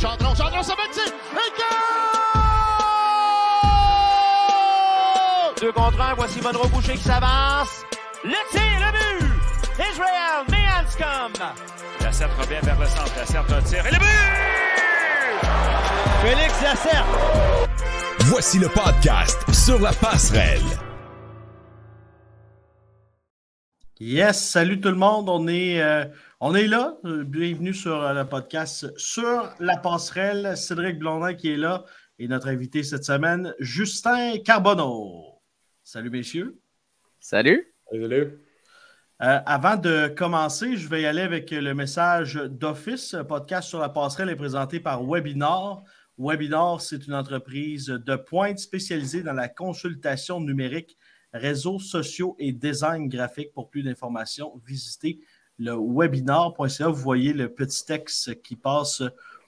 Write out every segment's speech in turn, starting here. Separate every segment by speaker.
Speaker 1: Chandron, Chandron, ça va être et
Speaker 2: Deux contre un, voici Monroe Boucher qui s'avance. Le tir, le but! Israel Mehanscom.
Speaker 3: La serre revient vers le centre. La serre un tir et le but!
Speaker 2: Félix Lasserre.
Speaker 4: Voici le podcast sur la passerelle.
Speaker 5: Yes, salut tout le monde. On est, euh, on est là. Bienvenue sur euh, le podcast sur la passerelle. Cédric Blondin qui est là et notre invité cette semaine, Justin Carbonneau. Salut messieurs.
Speaker 6: Salut.
Speaker 7: Salut.
Speaker 5: Euh, avant de commencer, je vais y aller avec le message d'Office. Podcast sur la passerelle est présenté par Webinar. Webinar, c'est une entreprise de pointe spécialisée dans la consultation numérique réseaux sociaux et design graphique. Pour plus d'informations, visitez le webinar.ca. Vous voyez le petit texte qui passe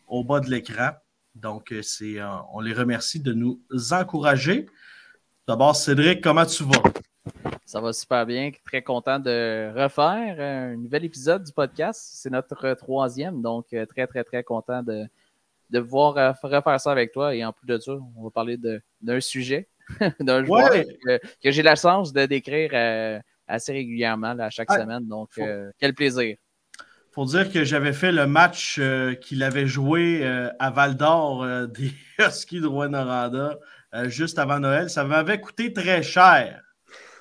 Speaker 5: au bas de l'écran. Donc, euh, c'est, euh, on les remercie de nous encourager. D'abord, Cédric, comment tu vas?
Speaker 6: Ça va super bien. Très content de refaire un nouvel épisode du podcast. C'est notre troisième, donc euh, très, très, très content de, de voir refaire ça avec toi. Et en plus de ça, on va parler d'un sujet d'un joueur que, j'ai la chance de décrire euh, assez régulièrement à chaque semaine. Donc, euh, quel plaisir.
Speaker 5: Faut dire que j'avais fait le match euh, qu'il avait joué à Val d'Or des Huskies de Rouen-Noranda juste avant Noël. Ça m'avait coûté très cher.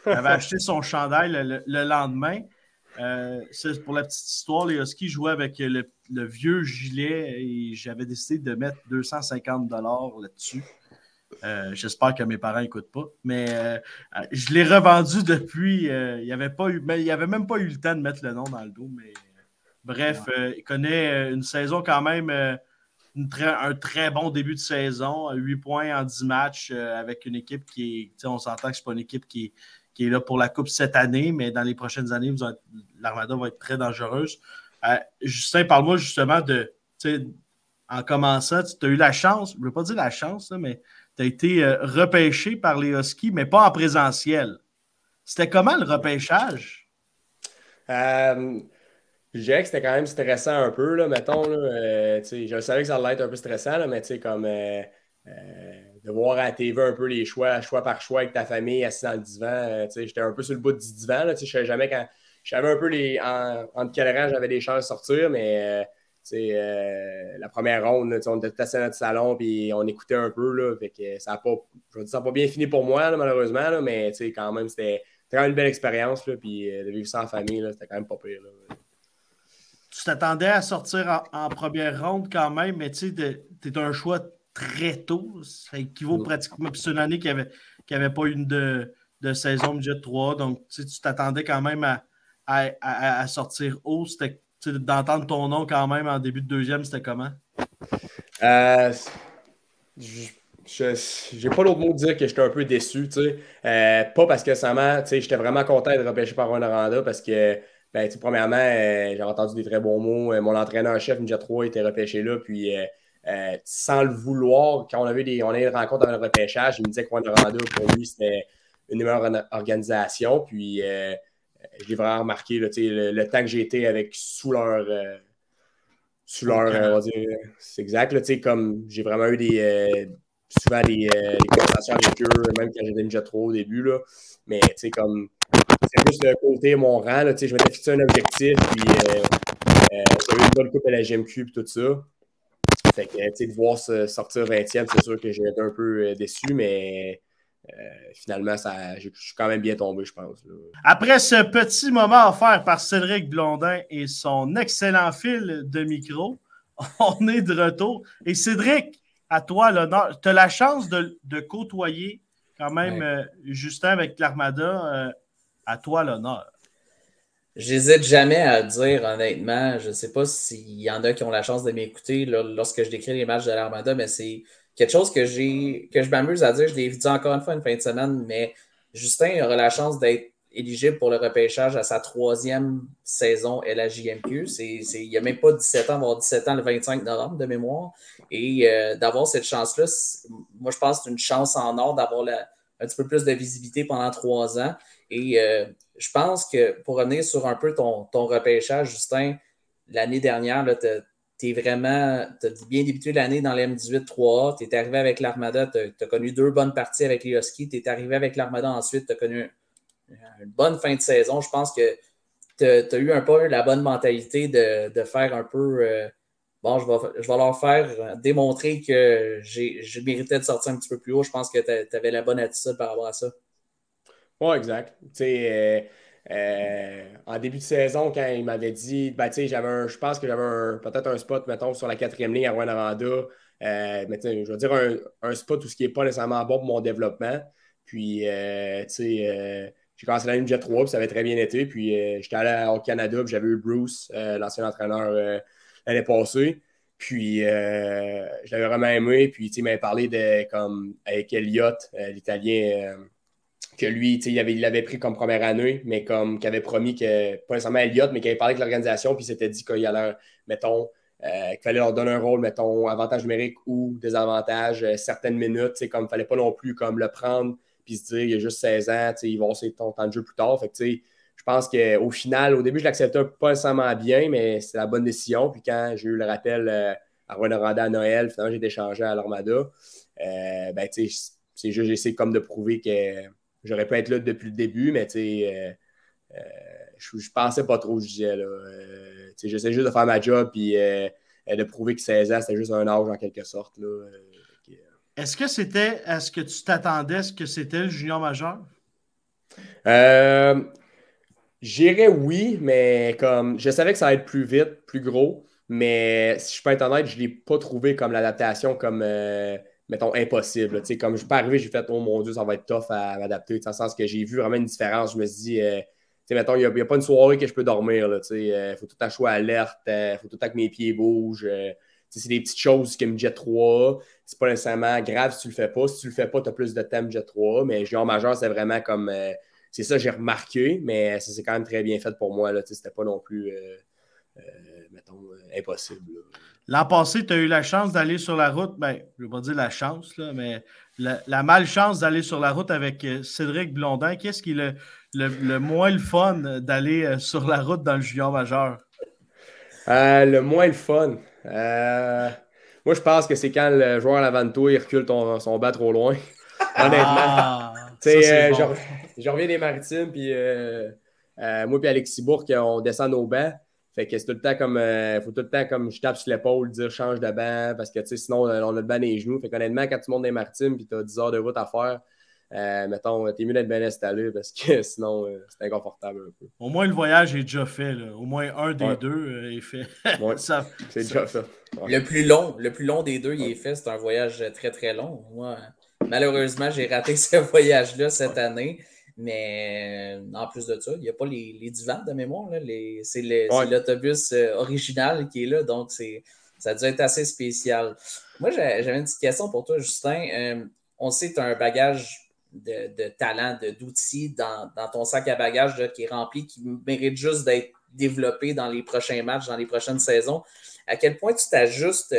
Speaker 5: J'avais acheté son chandail le, lendemain. c'est pour la petite histoire, les Huskies jouaient avec le, le vieux gilet et j'avais décidé de mettre 250 là-dessus. Euh, j'espère que mes parents n'écoutent pas. Mais euh, je l'ai revendu depuis. Euh, il n'y avait, pas eu, il avait même pas eu le temps de mettre le nom dans le dos. Mais bref, il connaît une saison quand même. un très bon début de saison. 8 points en 10 matchs avec une équipe qui est. On s'entend que ce n'est pas une équipe qui est, est, là pour la Coupe cette année, mais dans les prochaines années, l'Armada va être très dangereuse. Justin, parle-moi justement de. En commençant, tu as eu la chance, je ne veux pas dire la chance, mais tu as été euh, repêché par les Huskies, mais pas en présentiel. C'était comment le repêchage?
Speaker 7: Euh, je dirais que c'était quand même stressant un peu, là, mettons. Là, euh, je savais que ça allait être un peu stressant, là, mais comme de voir à la TV un peu les choix, choix par choix avec ta famille assis dans le divan. J'étais un peu sur le bout du divan. Je savais jamais quand. Je savais un peu les, en, entre quel rang j'avais des chances de sortir, mais euh, la première ronde, on était assis dans notre salon et on écoutait un peu. Là, ça n'a pas, pas bien fini pour moi, malheureusement, mais quand même, c'était quand même une belle expérience. Puis euh, de vivre ça en famille, c'était quand même pas pire.
Speaker 5: Tu t'attendais à sortir en, première ronde quand même, mais tu es un choix très tôt. Ça équivaut mm. pratiquement. c'est une année qui n'avait avait pas une de, de saison budget 3. Donc, tu t'attendais quand même à, à sortir haut. C'était d'entendre ton nom quand même en début de deuxième, c'était comment?
Speaker 7: Euh, j'ai pas l'autre mot de dire que j'étais un peu déçu. Euh, pas parce que ça j'étais vraiment content d'être repêché par Rwanda parce que, ben, premièrement, euh, j'ai entendu des très bons mots. mon entraîneur-chef, Ninja 3, était repêché là, puis sans le vouloir, quand on avait des, on a eu des rencontres dans le repêchage, il me disait que Rwanda, pour lui, c'était une meilleure organisation, puis je l'ai vraiment remarqué le, temps que j'ai été avec sous leur. Euh, sous leur. Euh, c'est exact. Là, comme j'ai vraiment eu des. Euh, souvent des, conversations avec eux, même quand j'étais déjà trop au début. Là. Mais tu sais, comme. C'est plus le côté mon rang. Là, je m'étais fixé un objectif. Puis j'avais une bonne coupe à la GMQ et tout ça. Fait que, de voir sortir 20e, c'est sûr que j'ai été un peu déçu, mais finalement, ça, je suis quand même bien tombé, je pense.
Speaker 5: Après ce petit moment offert par Cédric Blondin et son excellent fil de micro, on est de retour. Et Cédric, à toi l'honneur. Tu as la chance de, côtoyer quand même euh, Justin avec l'Armada. Euh, à toi l'honneur.
Speaker 6: J'hésite jamais à dire, honnêtement, je ne sais pas s'il y en a qui ont la chance de m'écouter lorsque je décris les matchs de l'Armada, mais c'est quelque chose que j'ai que je m'amuse à dire, je l'ai dit encore une fois une fin de semaine, mais Justin aura la chance d'être éligible pour le repêchage à sa troisième saison LHJMQ. il n'a même pas 17 ans, avoir 17 ans le 25 novembre de mémoire. Et euh, d'avoir cette chance-là, moi je pense que c'est une chance en or d'avoir un petit peu plus de visibilité pendant trois ans. Et euh, je pense que pour revenir sur un peu ton, ton repêchage, Justin, l'année dernière, tu tu es vraiment, tu as bien débuté l'année dans l'M18 3A, tu es arrivé avec l'Armada, tu as, connu deux bonnes parties avec les Huskies, tu es arrivé avec l'Armada ensuite, tu as connu une bonne fin de saison. Je pense que tu as, eu un peu la bonne mentalité de, faire un peu. Euh, bon, je vais, je vais, leur faire démontrer que je méritais de sortir un petit peu plus haut. Je pense que tu avais la bonne attitude par rapport à ça.
Speaker 7: Oui, exact. Tu sais, euh, en début de saison, quand il m'avait dit, ben, je pense que j'avais peut-être un spot, mettons, sur la quatrième ligne à Rwanda. Euh, je veux dire un, spot où ce qui n'est pas nécessairement bon pour mon développement. Puis, euh, euh, j'ai commencé l'année Jet 3, puis ça avait très bien été. Puis, j'étais allé au Canada, puis j'avais eu Bruce, l'ancien entraîneur, l'année passée. Puis, je l'avais vraiment aimé. Puis, il m'avait parlé de, comme, avec Elliott, l'Italien que lui, il avait, il l'avait pris comme première année, mais comme qu'il avait promis que, pas nécessairement Elliott, mais qu'il avait parlé avec l'organisation, puis s'était dit qu'il allait, mettons, euh, qu'il fallait leur donner un rôle, mettons, avantage numérique ou désavantage, euh, certaines minutes, comme il fallait pas non plus comme le prendre, puis se dire, il a juste 16 ans, il va avoir ton temps de jeu plus tard. Fait que, je pense qu'au final, au début, je l'acceptais pas nécessairement bien, mais c'est la bonne décision. Puis quand j'ai eu le rappel euh, à Rouen à Noël, finalement, j'ai été changé à l'Armada. ben, c'est juste, j'essaie comme de prouver que J'aurais pu être là depuis le début, mais euh, euh, je, je pensais pas trop, je disais. Euh, J'essaie juste de faire ma job et de prouver que 16 ans, c'était juste un âge en quelque sorte.
Speaker 5: Est-ce que c'était. Est-ce que tu t'attendais à ce que c'était le junior majeur?
Speaker 7: Euh, J'irais oui, mais comme je savais que ça allait être plus vite, plus gros, mais si je peux être honnête, je ne l'ai pas trouvé comme l'adaptation comme mettons, impossible. comme je suis pas arrivé, j'ai fait, oh mon Dieu, ça va être tough à m'adapter. Dans sens que j'ai vu vraiment une différence. Je me suis dit, euh, mettons, il n'y a, pas une soirée que je peux dormir. Il euh, faut tout à choix alerte, il euh, faut tout à que mes pieds bougent. c'est des petites choses comme Jet 3. C'est pas nécessairement grave si tu le fais pas. Si tu le fais pas, tu as plus de thèmes Jet 3. Mais junior majeur, c'est vraiment comme. c'est ça, j'ai remarqué, mais ça c'est quand même très bien fait pour moi. C'était pas non plus, mettons, impossible.
Speaker 5: L'an passé, tu as eu la chance d'aller sur la route, ben, je ne vais pas dire la chance, là, mais la, malchance d'aller sur la route avec euh, Cédric Blondin. Qu'est-ce qui est le, moins le fun d'aller euh, sur la route dans le junior majeur?
Speaker 7: Euh, le moins le fun. moi, je pense que c'est quand le joueur à l'avant de toi, il recule son bas trop loin. Honnêtement. Ah, je, reviens des maritimes, puis moi et Alexis Bourque, on descend nos bancs. Fait que c'est tout le temps comme. Euh, faut tout le temps comme je tape sur l'épaule, dire change de banc, parce que sinon, on a le banc des genoux. Fait qu'honnêtement, quand tu montes des maritimes et tu as 10 heures de route à faire, euh, mettons, t'es mieux d'être bien installé parce que sinon, euh, c'est inconfortable un peu.
Speaker 5: Au moins, le voyage est déjà fait. Au moins, un des deux est fait.
Speaker 7: c'est déjà fait.
Speaker 6: Le plus long, le plus long des deux, il est fait. C'est un voyage très, très long. Moi, malheureusement, j'ai raté ce voyage-là cette année. Mais euh, en plus de ça, il n'y a pas les, les, divans de mémoire. C'est l'autobus euh, original qui est là. Donc, ça a dû être assez spécial. Moi, j'avais une petite question pour toi, Justin. Euh, on sait que tu as un bagage de, de talent, d'outils dans, dans, ton sac à bagages qui est rempli, qui mérite juste d'être développé dans les prochains matchs, dans les prochaines saisons. À quel point tu t'ajustes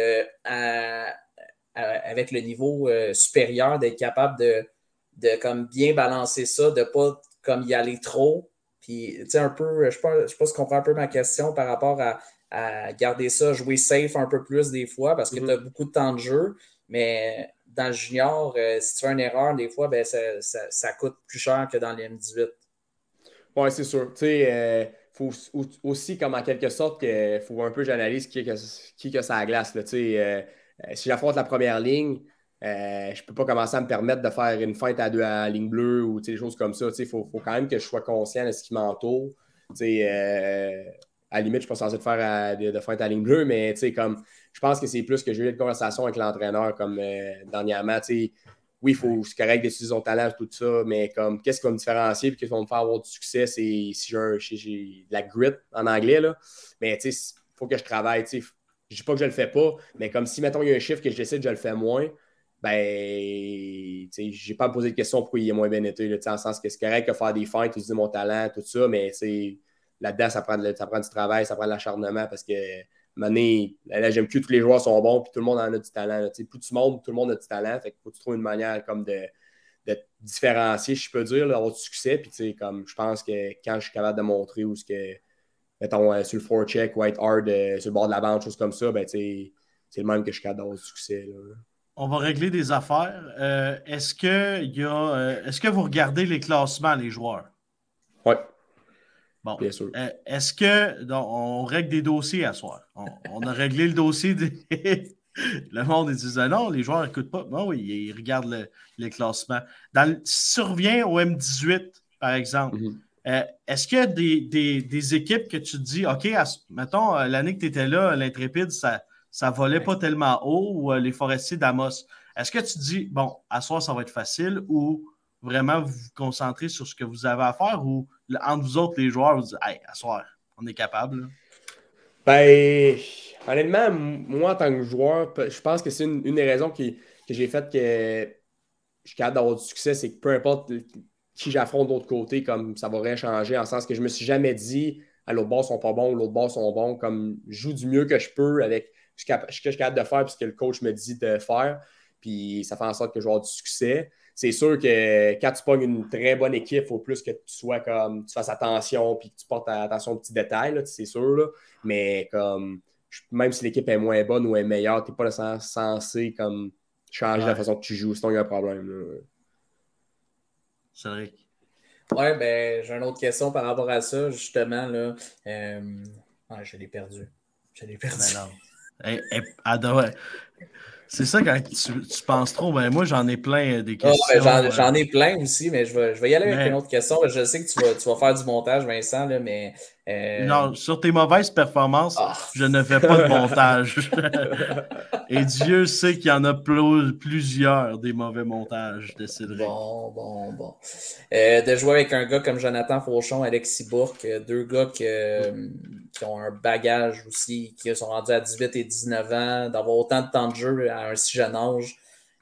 Speaker 6: avec le niveau supérieur d'être capable de de comme bien balancer ça, de pas comme y aller trop. Puis, tu sais, un peu, je sais sais si tu comprends un peu ma question par rapport à, garder ça, jouer safe un peu plus des fois parce que mm-hmm. tu as beaucoup de temps de jeu. Mais dans le junior, euh, si tu fais une erreur, des fois, ben, ça, coûte plus cher que dans les M18.
Speaker 7: Oui, c'est sûr. Tu sais, euh, faut aussi, comme en quelque sorte, il faut un peu j'analyse qui, qui que ça glace. Là, euh, si j'affronte la première ligne, euh, je ne peux pas commencer à me permettre de faire une fête à deux à ligne bleue ou des choses comme ça. Il faut, quand même que je sois conscient de ce qui m'entoure. Euh, à la limite, je ne suis pas censé de faire de, de fête à ligne bleue, mais comme, je pense que c'est plus que j'ai eu une conversation avec l'entraîneur comme euh, dernièrement. Oui, il faut c'est correct d'utiliser son talent, tout ça, mais comme qu'est-ce qui va me différencier et qu'est-ce qui va me faire avoir du succès, c'est si j'ai de la grit en anglais. Là. Mais il faut que je travaille. Je ne dis pas que je ne le fais pas, mais comme si, mettons, il y a un chiffre que je décide, je le fais moins ben, j'ai pas posé de question pourquoi il est moins bien été, là, en sens que c'est correct de faire des feintes, utiliser mon talent, tout ça, mais là-dedans, ça prend, ça prend du travail, ça prend de l'acharnement parce que, donné, la GMQ, tous les joueurs sont bons, puis tout le monde en a du talent. plus tu montes, tout le monde a du talent, fait qu'il faut que tu trouves une manière comme de, de différencier, je peux dire, d'avoir du succès, puis comme je pense que quand je suis capable de montrer où ce que mettons, euh, sur le forecheck, white hard, euh, sur le bord de la bande, choses comme ça, ben, c'est le même que je cadre au succès. Là.
Speaker 5: On va régler des affaires. Euh, est-ce que y a, est-ce que vous regardez les classements, les joueurs?
Speaker 7: Oui.
Speaker 5: Bon. Bien sûr. est-ce que donc, on règle des dossiers à soir? On, a réglé le dossier des. le monde disait non, les joueurs n'écoutent pas. Non, oui, ils regardent les classements. Dans le, survient au M18, par exemple. Mm-hmm. Euh, est-ce qu'il y a des, équipes que tu te dis, OK, mettons, euh, l'année que tu étais là, l'Intrépide, ça ne volait pas tellement haut, ou euh, les forestiers d'Amos. Est-ce que tu dis, bon, à soir, ça va être facile, ou vraiment vous vous concentrez sur ce que vous avez à faire, ou entre vous autres, les joueurs, vous dites, hey, à soir, on est capable?
Speaker 7: Ben, honnêtement, moi, en tant que joueur, je pense que c'est une, des raisons que j'ai fait que je suis capable d'avoir du succès, c'est que peu importe qui j'affronte de l'autre côté, comme ça va rien changer, en sens que je me suis jamais dit à l'autre bord sont pas bons, l'autre bord sont bons, comme je joue du mieux que je peux avec ce que je suis capable de faire puis ce que le coach me dit de faire. Puis ça fait en sorte que je vais avoir du succès. C'est sûr que quand tu pognes une très bonne équipe, il faut plus que tu sois comme tu fasses attention puis que tu portes attention aux petits détails, c'est sûr. Mais comme même si l'équipe est moins bonne ou est meilleure, tu n'es pas censé comme changer la façon que tu joues, sinon il y a un problème.
Speaker 5: Cédric.
Speaker 6: Ouais, ben, j'ai une autre question par rapport à ça, justement. Là. Euh... je l'ai perdu. Je l'ai perdu.
Speaker 5: Mais non. C'est ça quand tu, penses trop. Ben, moi, j'en ai plein euh, des questions.
Speaker 6: Euh. j'en, ai plein aussi, mais je vais, je vais y aller avec une autre question. Je sais que tu vas, tu vas faire du montage, Vincent, là, mais.
Speaker 5: Euh, non, sur tes mauvaises performances, ah. je ne fais pas de montage. Et Dieu sait qu'il y en a plusieurs des mauvais montages de Cédric.
Speaker 6: Bon, bon, bon. de jouer avec un gars comme Jonathan Fauchon, Alexis Bourque, deux gars qui ont un bagage aussi, qui sont rendus à 18 et 19 ans, d'avoir autant de temps de jeu un si jeune âge.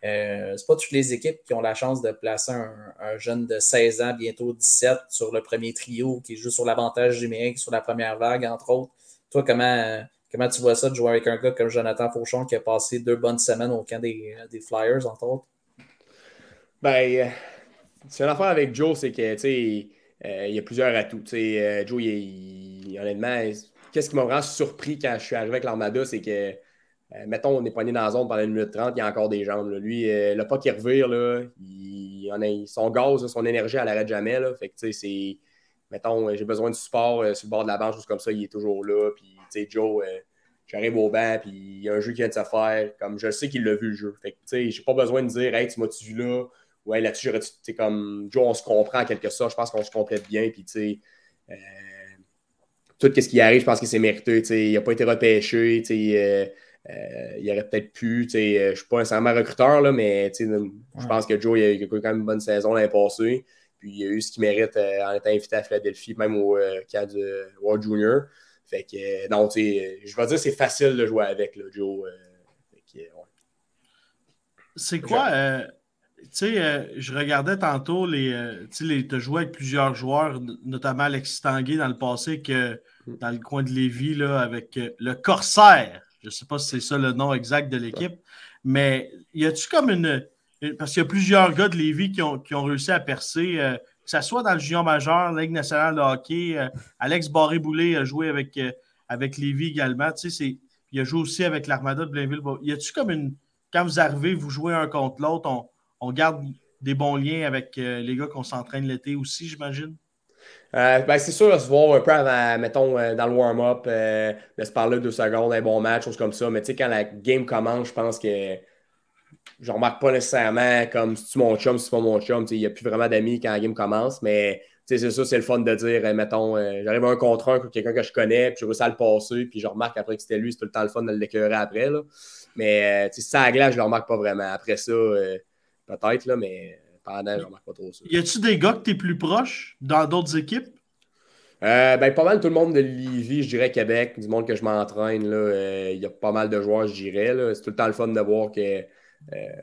Speaker 6: Euh, c'est pas toutes les équipes qui ont la chance de placer un, jeune de 16 ans, bientôt 17, sur le premier trio, qui joue sur l'avantage numérique, sur la première vague, entre autres. Toi, comment, comment tu vois ça de jouer avec un gars comme Jonathan Fauchon qui a passé deux bonnes semaines au camp des, Flyers, entre autres?
Speaker 7: Ben, c'est une affaire avec Joe, c'est que, tu sais, euh, il y a plusieurs atouts. Euh, Joe, il, honnêtement, qu'est-ce qui m'a vraiment surpris quand je suis arrivé avec l'Armada, c'est que euh, mettons, on est poigné dans la zone pendant une minute trente, il y a encore des jambes. Lui, euh, le pas qui revire, là, son gaz, son énergie, elle n'arrête jamais. Là. Fait que, c'est, mettons, euh, j'ai besoin de support sur le bord de la banque, juste comme ça, il est toujours là. Puis, tu sais, Joe, j'arrive au banc, puis il y a un jeu qui vient de se faire. Comme je sais qu'il l'a vu le jeu. Fait que, tu sais, j'ai pas besoin de dire, hey, tu m'as-tu vu là? Ouais, là-dessus, j'aurais, tu comme Joe, on se comprend en quelque sorte. Je pense qu'on se complète bien. Puis, tu sais, tout ce qui arrive, je pense que c'est mérité. Il n'a pas été repêché. Sais, euh, il aurait peut-être pu, euh, je ne suis pas nécessairement recruteur, là, mais je pense que Joe il a, eu quand même une bonne saison l'année passée. Puis il a eu ce qu'il mérite euh, en étant invité à Philadelphie, même au cas de World Junior. Fait que, non, je vais dire c'est facile de jouer avec, Joe.
Speaker 5: C'est quoi, tu sais, je regardais tantôt les. tu as joué avec plusieurs joueurs, notamment Alexis Tanguay dans le passé, que mm. dans le coin de Lévis, là, avec le Corsaire. Je ne sais pas si c'est ça le nom exact de l'équipe, mais y a-tu comme une. Parce qu'il y a plusieurs gars de Lévis qui ont, réussi à percer, euh, que ce soit dans le junior majeur, Ligue nationale de hockey. Euh, Alex Barré-Boulet a joué avec, euh, avec Lévis également. Tu sais, il a joué aussi avec l'Armada de Blainville. Y a-tu comme une. Quand vous arrivez, vous jouez un contre l'autre, on, on garde des bons liens avec les gars qu'on s'entraîne l'été aussi, j'imagine?
Speaker 7: Euh, ben, c'est sûr se voir un peu mettons, euh, dans le warm-up, euh, de se parler deux secondes, un bon match, choses comme ça. Mais tu sais, quand la game commence, je pense que je remarque pas nécessairement comme si tu mon chum, si c'est pas mon chum. Il n'y a plus vraiment d'amis quand la game commence. Mais c'est ça, c'est le fun de dire, mettons, j'arrive à un contre un, quelqu'un que je connais, puis je réussis à le passer, puis je remarque après que c'était lui, c'est tout le temps le fun de l'écœurer après. Là. Mais si ça à glace, je le remarque pas vraiment. Après ça, peut-être, là, mais
Speaker 5: y a-tu des gars que tu es plus proche dans d'autres équipes?
Speaker 7: Euh, ben, pas mal tout le monde de Livy, je dirais Québec, du monde que je m'entraîne. Euh, il y a pas mal de joueurs, je dirais. C'est tout le temps le fun de voir que euh,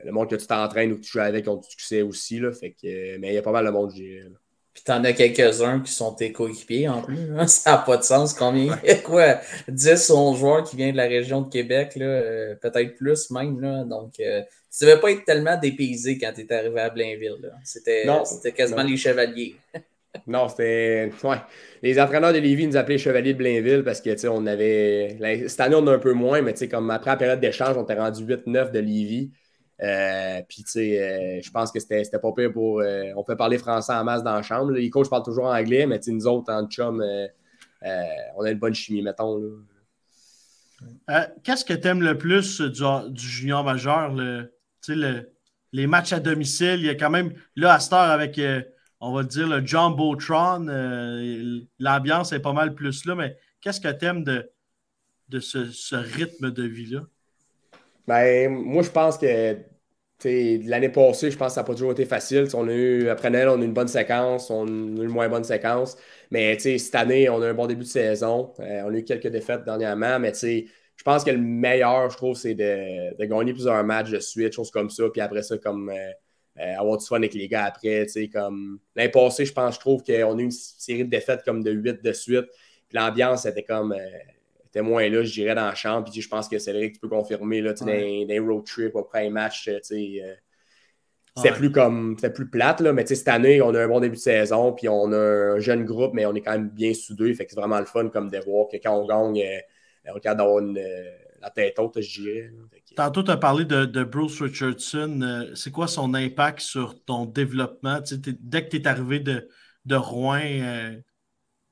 Speaker 7: le monde que tu t'entraînes ou que tu joues avec ont du succès aussi. Là, fait que, mais il y a pas mal de monde, je dirais.
Speaker 6: Puis t'en as quelques-uns qui sont tes coéquipiers en plus. Hein. Ça n'a pas de sens. Combien? Il y a quoi? 10 11 joueurs qui viennent de la région de Québec, peut-être plus même. Là. Donc, tu ne devais pas être tellement dépaysé quand tu es arrivé à Blainville. C'était quasiment les chevaliers.
Speaker 7: non, c'était. Ouais. Les entraîneurs de Lévis nous appelaient Chevalier de Blainville parce que, tu sais, on avait. Cette année, on a un peu moins, mais, tu sais, comme après la période d'échange, on était rendu 8-9 de Lévis. Euh, puis, tu sais, euh, je pense que c'était pas pire pour. Euh, on peut parler français en masse dans la chambre. Les coachs parlent toujours anglais, mais, nous autres, en chum, on a une bonne chimie, mettons.
Speaker 5: Qu'est-ce que tu aimes le plus du, du junior majeur? Le, le, les matchs à domicile, il y a quand même, là, à cette heure, avec on va dire, le Jumbotron. L'ambiance est pas mal plus là, mais qu'est-ce que tu aimes de, de ce, rythme de vie-là?
Speaker 7: Ben, moi, je pense que l'année passée, je pense que ça n'a pas toujours été facile. on a eu, après Noël, on a eu une bonne séquence, on a eu une moins bonne séquence. Mais cette année, on a un bon début de saison. Euh, on a eu quelques défaites dernièrement, mais je pense que le meilleur, je trouve, c'est de, de, gagner plusieurs matchs de suite, choses comme ça. Puis après ça, comme euh, euh, avoir du fun avec les gars après. Comme... L'année passée, je pense, je trouve qu'on a eu une série de défaites comme de 8 de suite. Puis l'ambiance était comme euh, moins là, je dirais, dans la chambre. Puis je pense que c'est vrai que tu peux confirmer là, dans, les road trips après un match. Euh, c'était plus comme c'était plus plate, là, mais cette année, on a un bon début de saison, puis on a un jeune groupe, mais on est quand même bien soudés. Fait que c'est vraiment le fun comme de voir que quand on gagne, on regarde d'avoir la tête haute, je dirais.
Speaker 5: Tantôt, tu as parlé de, Bruce Richardson. Euh, c'est quoi son impact sur ton développement? dès que tu es arrivé de, de Rouen, euh,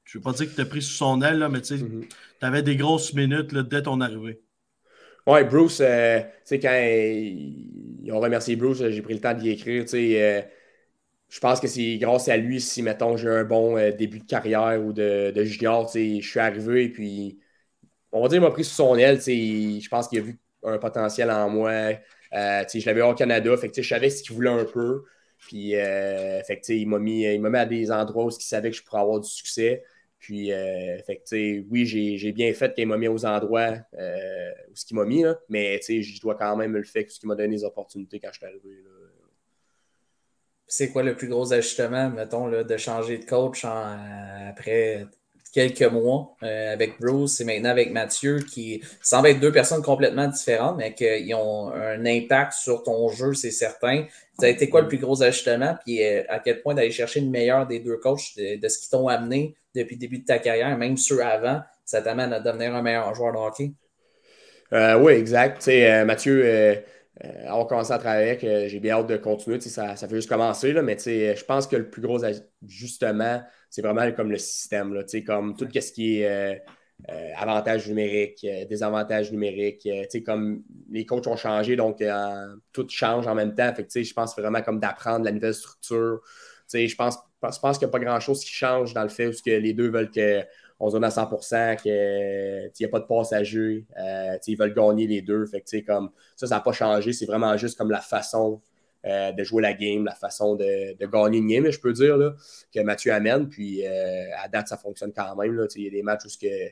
Speaker 5: je ne veux pas dire que tu as pris sous son aile, mais tu mm-hmm. avais des grosses minutes dès ton arrivée.
Speaker 7: Oui, Bruce, euh, quand ils ont remercié Bruce, j'ai pris le temps d'y écrire. je pense que c'est grâce à lui si, mettons, j'ai un bon début de carrière ou de, de junior, je suis arrivé et puis on va dire, il m'a pris sous son aile. Je pense qu'il a vu un potentiel en moi. Euh, je l'avais au Canada, fait que, je savais ce qu'il voulait un peu. Puis, euh, fait que, il m'a mis, mis à des endroits où il savait que je pourrais avoir du succès. Puis, euh, fait que, oui, j'ai bien fait qu'il m'a mis aux endroits où ce qu'il m'a mis, là, mais je dois quand même le faire, ce qu'il m'a donné des opportunités quand je suis arrivé.
Speaker 6: C'est quoi le plus gros ajustement, mettons, là, de changer de coach après quelques mois euh, avec Bruce et maintenant avec Mathieu, qui semblent être deux personnes complètement différentes, mais qui ont un impact sur ton jeu, c'est certain. Ça a été quoi le plus gros ajustement? Puis euh, à quel point d'aller chercher le meilleur des deux coachs de, ce qu'ils t'ont amené depuis le début de ta carrière, même ceux avant, ça t'amène à devenir un meilleur joueur de hockey?
Speaker 7: Euh, oui, exact. Mathieu, on commencé à travailler avec, j'ai bien hâte de continuer. Ça, ça fait juste commencer, là, mais je pense que le plus gros ajustement, c'est vraiment comme le système, là, comme tout ce qui est euh, euh, avantages numériques, euh, désavantages numériques, comme les coachs ont changé, donc tout change en même temps. Fait je pense vraiment comme d'apprendre la nouvelle structure. Je pense, je pense qu'il n'y a pas grand-chose qui change dans le fait que les deux veulent qu'on se donne à 100% qu'il n'y a pas de passager. ils veulent gagner les deux. Fait comme, ça, ça n'a pas changé. C'est vraiment juste comme la façon euh, de jouer la game, la façon de, gagner une game, je peux dire, là, que Mathieu amène. Puis euh, à date, ça fonctionne quand même. Il y a des matchs où ce euh,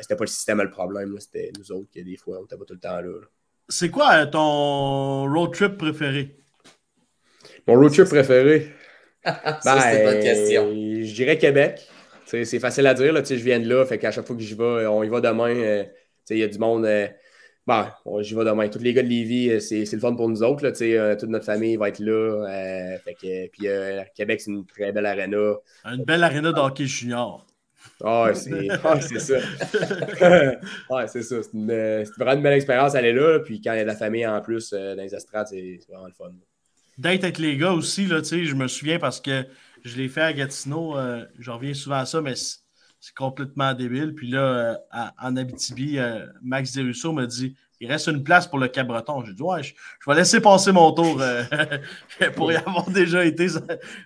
Speaker 7: c'était pas le système le problème, c'était nous autres qui, des fois, on n'était pas tout le temps là.
Speaker 5: C'est quoi ton road trip préféré?
Speaker 7: Mon road trip préféré?
Speaker 6: ça, c'est bonne question.
Speaker 7: Je dirais Québec. C'est facile à dire. Là, je viens de là, fait qu'à chaque fois que j'y vais, on y va demain. il y a du monde. Bon, j'y vais demain. Tous les gars de Lévis, euh, c'est le fun pour nous autres. Là, euh, toute notre famille va être là. Euh, fait que, puis Québec, c'est une très belle arena.
Speaker 5: Une belle arena d'hockey junior.
Speaker 7: Ah, ouais, c'est ah, ça. ouais, c'est ça. C'est vraiment une belle expérience aller là. Puis quand il y a de la famille en plus dans les estrades, c'est vraiment le fun.
Speaker 5: D'être avec les gars aussi, là, je me souviens parce que je l'ai fait à Gatineau. je reviens souvent à ça, mais c'est complètement débile. Puis là, euh, en Abitibi, euh, Max Desrusso m'a dit il reste une place pour le Cabreton. J'ai dit ouais, je, vais laisser passer mon tour euh, pour y avoir déjà été.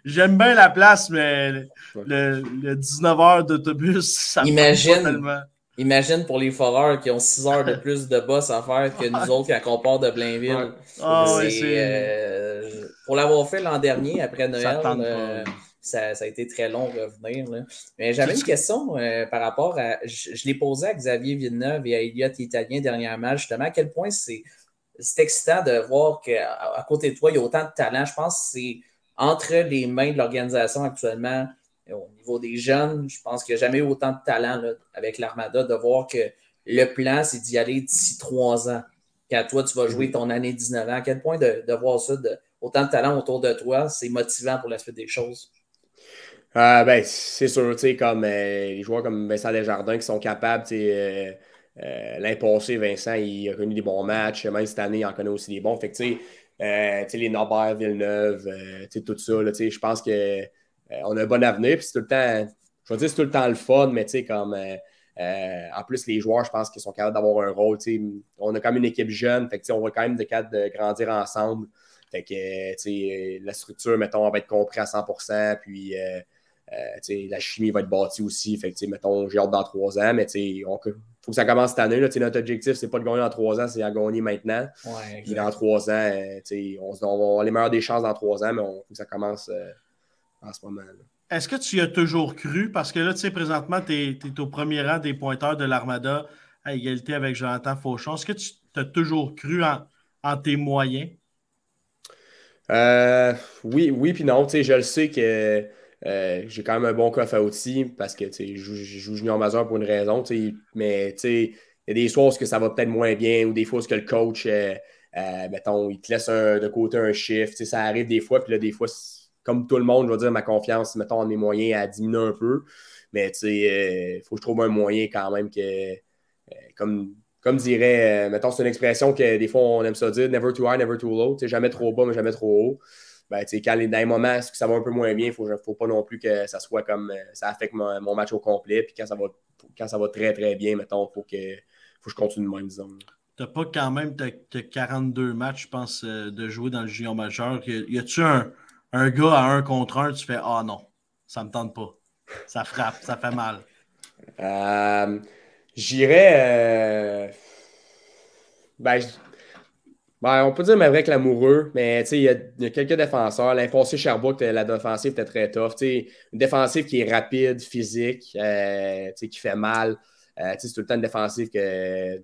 Speaker 5: J'aime bien la place, mais le, 19 heures d'autobus, ça
Speaker 6: imagine, pas tellement. Imagine pour les foreurs qui ont 6 heures de plus de boss à faire que nous autres quand on part de Blainville.
Speaker 5: Ah,
Speaker 6: pour l'avoir fait l'an dernier, après Noël, ça, a été très long revenir. Mais j'avais une question euh, par rapport à. Je, l'ai posé à Xavier Villeneuve et à Elliott Italien dernièrement, justement, à quel point c'est excitant de voir qu'à à côté de toi, il y a autant de talent. Je pense que c'est entre les mains de l'organisation actuellement, au niveau des jeunes, je pense qu'il n'y a jamais eu autant de talent avec l'Armada, de voir que le plan, c'est d'y aller d'ici trois ans. Quand toi, tu vas jouer ton année 19 ans, à quel point de, voir ça, de, autant de talent autour de toi, c'est motivant pour la suite des choses?
Speaker 7: Euh, ben, c'est sûr, tu sais, comme euh, les joueurs comme Vincent Desjardins qui sont capables, tu sais, euh, Vincent, il a connu des bons matchs, même cette année, il en connaît aussi des bons. Fait que, les Norbert, Villeneuve, tout ça, je pense qu'on a un bon avenir, puis c'est tout le temps, je veux dire, c'est tout le temps le fun, mais comme. en plus, les joueurs, je pense qu'ils sont capables d'avoir un rôle. On a quand même une équipe jeune, fait on va quand même de cadre de grandir ensemble. Fait que la structure, mettons, va être comprise à 100%. Puis euh, la chimie va être bâtie aussi. Fait que, mettons, j'ai hâte dans trois ans, mais il faut que ça commence cette année. Là, notre objectif, c'est pas de gagner dans trois ans, c'est à gagner maintenant. Puis dans trois ans, euh, on, on, va avoir les meilleures des chances dans trois ans, mais il faut que ça commence euh, en ce moment.
Speaker 5: Est-ce que tu y as toujours cru? Parce que là, tu sais, présentement, tu es, au premier rang des pointeurs de l'Armada à égalité avec Jonathan Fauchon. Est-ce que tu as toujours cru en, tes moyens?
Speaker 7: oui, oui, puis non. Je le sais que euh, j'ai quand même un bon coffre à outils parce que je joue, junior majeur pour une raison. Mais il y a des soirs où ça va peut-être moins bien ou des fois où que le coach, euh, euh, mettons, il te laisse de côté un shift. Ça arrive des fois, puis là, des fois, comme tout le monde, je veux dire, ma confiance, mettons, en mes moyens, a diminué un peu. Mais il faut que je trouve un moyen quand même que, comme, comme dirait, mettons, c'est une expression que des fois on aime ça dire, never too high, never too low. Jamais trop bas, mais jamais trop haut ben, quand dans les moments où ça va un peu moins bien, il ne faut, pas non plus que ça soit comme euh, ça affecte mon, match au complet. Puis quand ça va, quand ça va très très bien, mettons, il faut que, faut que je continue de même, disons.
Speaker 5: Tu n'as pas quand même 42 matchs, je pense, euh, de jouer dans le junior majeur. Y a-tu un, un, gars à un contre un, tu fais Ah non, ça ne me tente pas. Ça frappe, ça fait mal.
Speaker 7: Euh, J'irais. Ben, ben, on peut dire avec l'amoureux, mais il y, a quelques défenseurs. L'imposé Sherbrooke, la défensive était très tough. une défensive qui est rapide, physique, euh, qui fait mal. Euh, c'est tout le temps une défensive que tu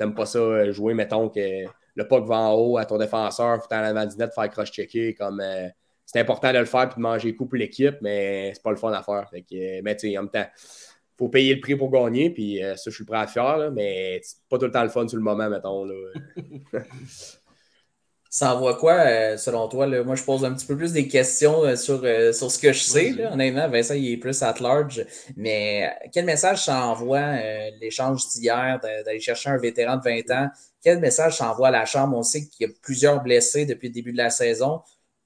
Speaker 7: n'aimes pas ça jouer. Mettons que le puck va en haut à ton défenseur, faut dans la net faire cross-checker. comme euh, C'est important de le faire et de manger coup pour l'équipe, mais c'est pas le fun à faire. Fait que, mais en même temps, faut payer le prix pour gagner, puis ça, je suis prêt à faire, mais c'est pas tout le temps le fun sur le moment, mettons. Là.
Speaker 6: Ça envoie quoi, euh, selon toi? Moi, je pose un petit peu plus des questions euh, sur, euh, sur ce que je sais. Là. Honnêtement, Vincent, il est plus at large. Mais quel message ça envoie l'échange d'hier d'aller chercher un vétéran de 20 ans? Quel message ça envoie à la Chambre? On sait qu'il y a plusieurs blessés depuis le début de la saison.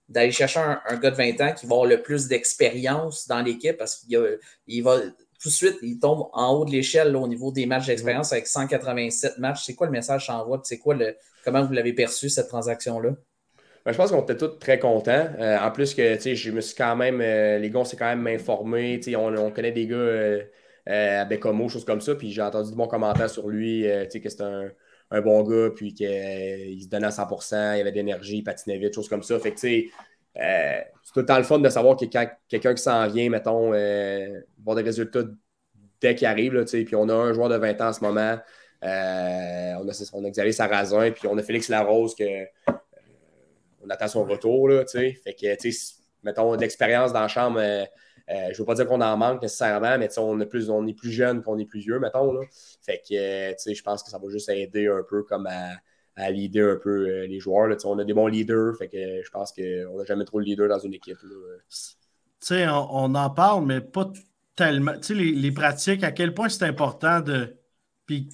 Speaker 6: D'aller chercher un, gars de 20 ans qui va avoir le plus d'expérience dans l'équipe parce qu'il va tout de suite, il tombe en haut de l'échelle au niveau des matchs d'expérience avec 187 matchs. C'est quoi le message ça envoie? C'est quoi le, comment vous l'avez perçu, cette transaction-là?
Speaker 7: Ben, je pense qu'on était tous très contents. Euh, en plus que je me suis quand même, euh, les gars, on s'est quand même informés. On, on, connaît des gars euh, à Bécomo, choses comme ça. Puis j'ai entendu de bons commentaires sur lui, que c'était un, bon gars, puis qu'il se donnait à 100%, il avait de l'énergie, il patinait vite, choses comme ça. Que c'est tout le temps le fun de savoir que quelqu'un qui s'en vient, mettons, voir des résultats dès qu'il arrive. Là, puis on a un joueur de 20 ans en ce moment. Euh, on, a, on a Xavier Sarrazin, puis on a Félix Larose que euh, on attend son retour. Là, fait que, mettons, de l'expérience dans la chambre. Euh, je ne veux pas dire qu'on en manque nécessairement, mais on, est plus, on est plus jeune qu'on est plus vieux, mettons. Là. Fait que je pense que ça va juste aider un peu comme à, à leader un peu les joueurs. Là. On a des bons leaders, fait que je pense qu'on n'a jamais trop de leader dans une équipe.
Speaker 5: On, on, en parle, mais pas tellement. Les, les pratiques, à quel point c'est important de. Puis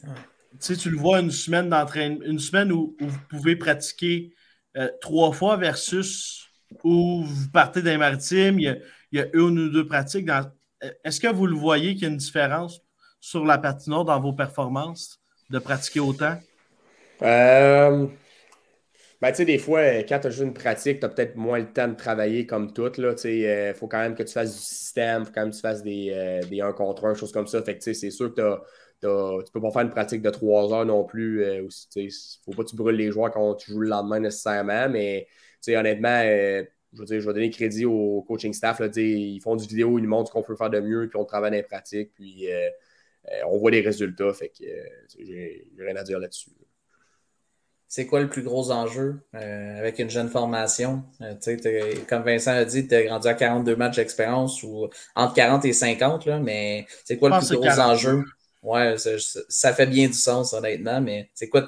Speaker 5: tu le vois une semaine d'entraînement, une semaine où, vous pouvez pratiquer euh, trois fois versus où vous partez d'un maritime, il y, a, une ou deux pratiques. Euh, est-ce que vous le voyez qu'il y a une différence sur la patinoire dans vos performances de pratiquer autant?
Speaker 7: Euh, ben, tu sais, des fois, quand tu as une pratique, tu as peut-être moins le temps de travailler comme tout. Il faut quand même que tu fasses du système, il faut quand même que tu fasses des, des 1 contre 1, choses comme ça. Fait que c'est sûr que tu as tu peux pas faire une pratique de trois heures non plus. Il euh, ne faut pas que tu brûles les joueurs quand tu joues le lendemain nécessairement, mais honnêtement, euh, je, veux dire, je vais donner crédit au coaching staff. Là, ils font du vidéo, ils nous montrent ce qu'on peut faire de mieux, puis on travaille dans les pratiques, puis euh, on voit les résultats. Fait que j'ai rien à dire là-dessus.
Speaker 6: C'est quoi le plus gros enjeu avec une jeune formation? comme Vincent a dit, tu as grandi à 42 matchs d'expérience ou entre 40 et 50, là, mais c'est quoi le plus gros enjeu? Ouais, ça, fait bien du sens, honnêtement, mais c'est quoi,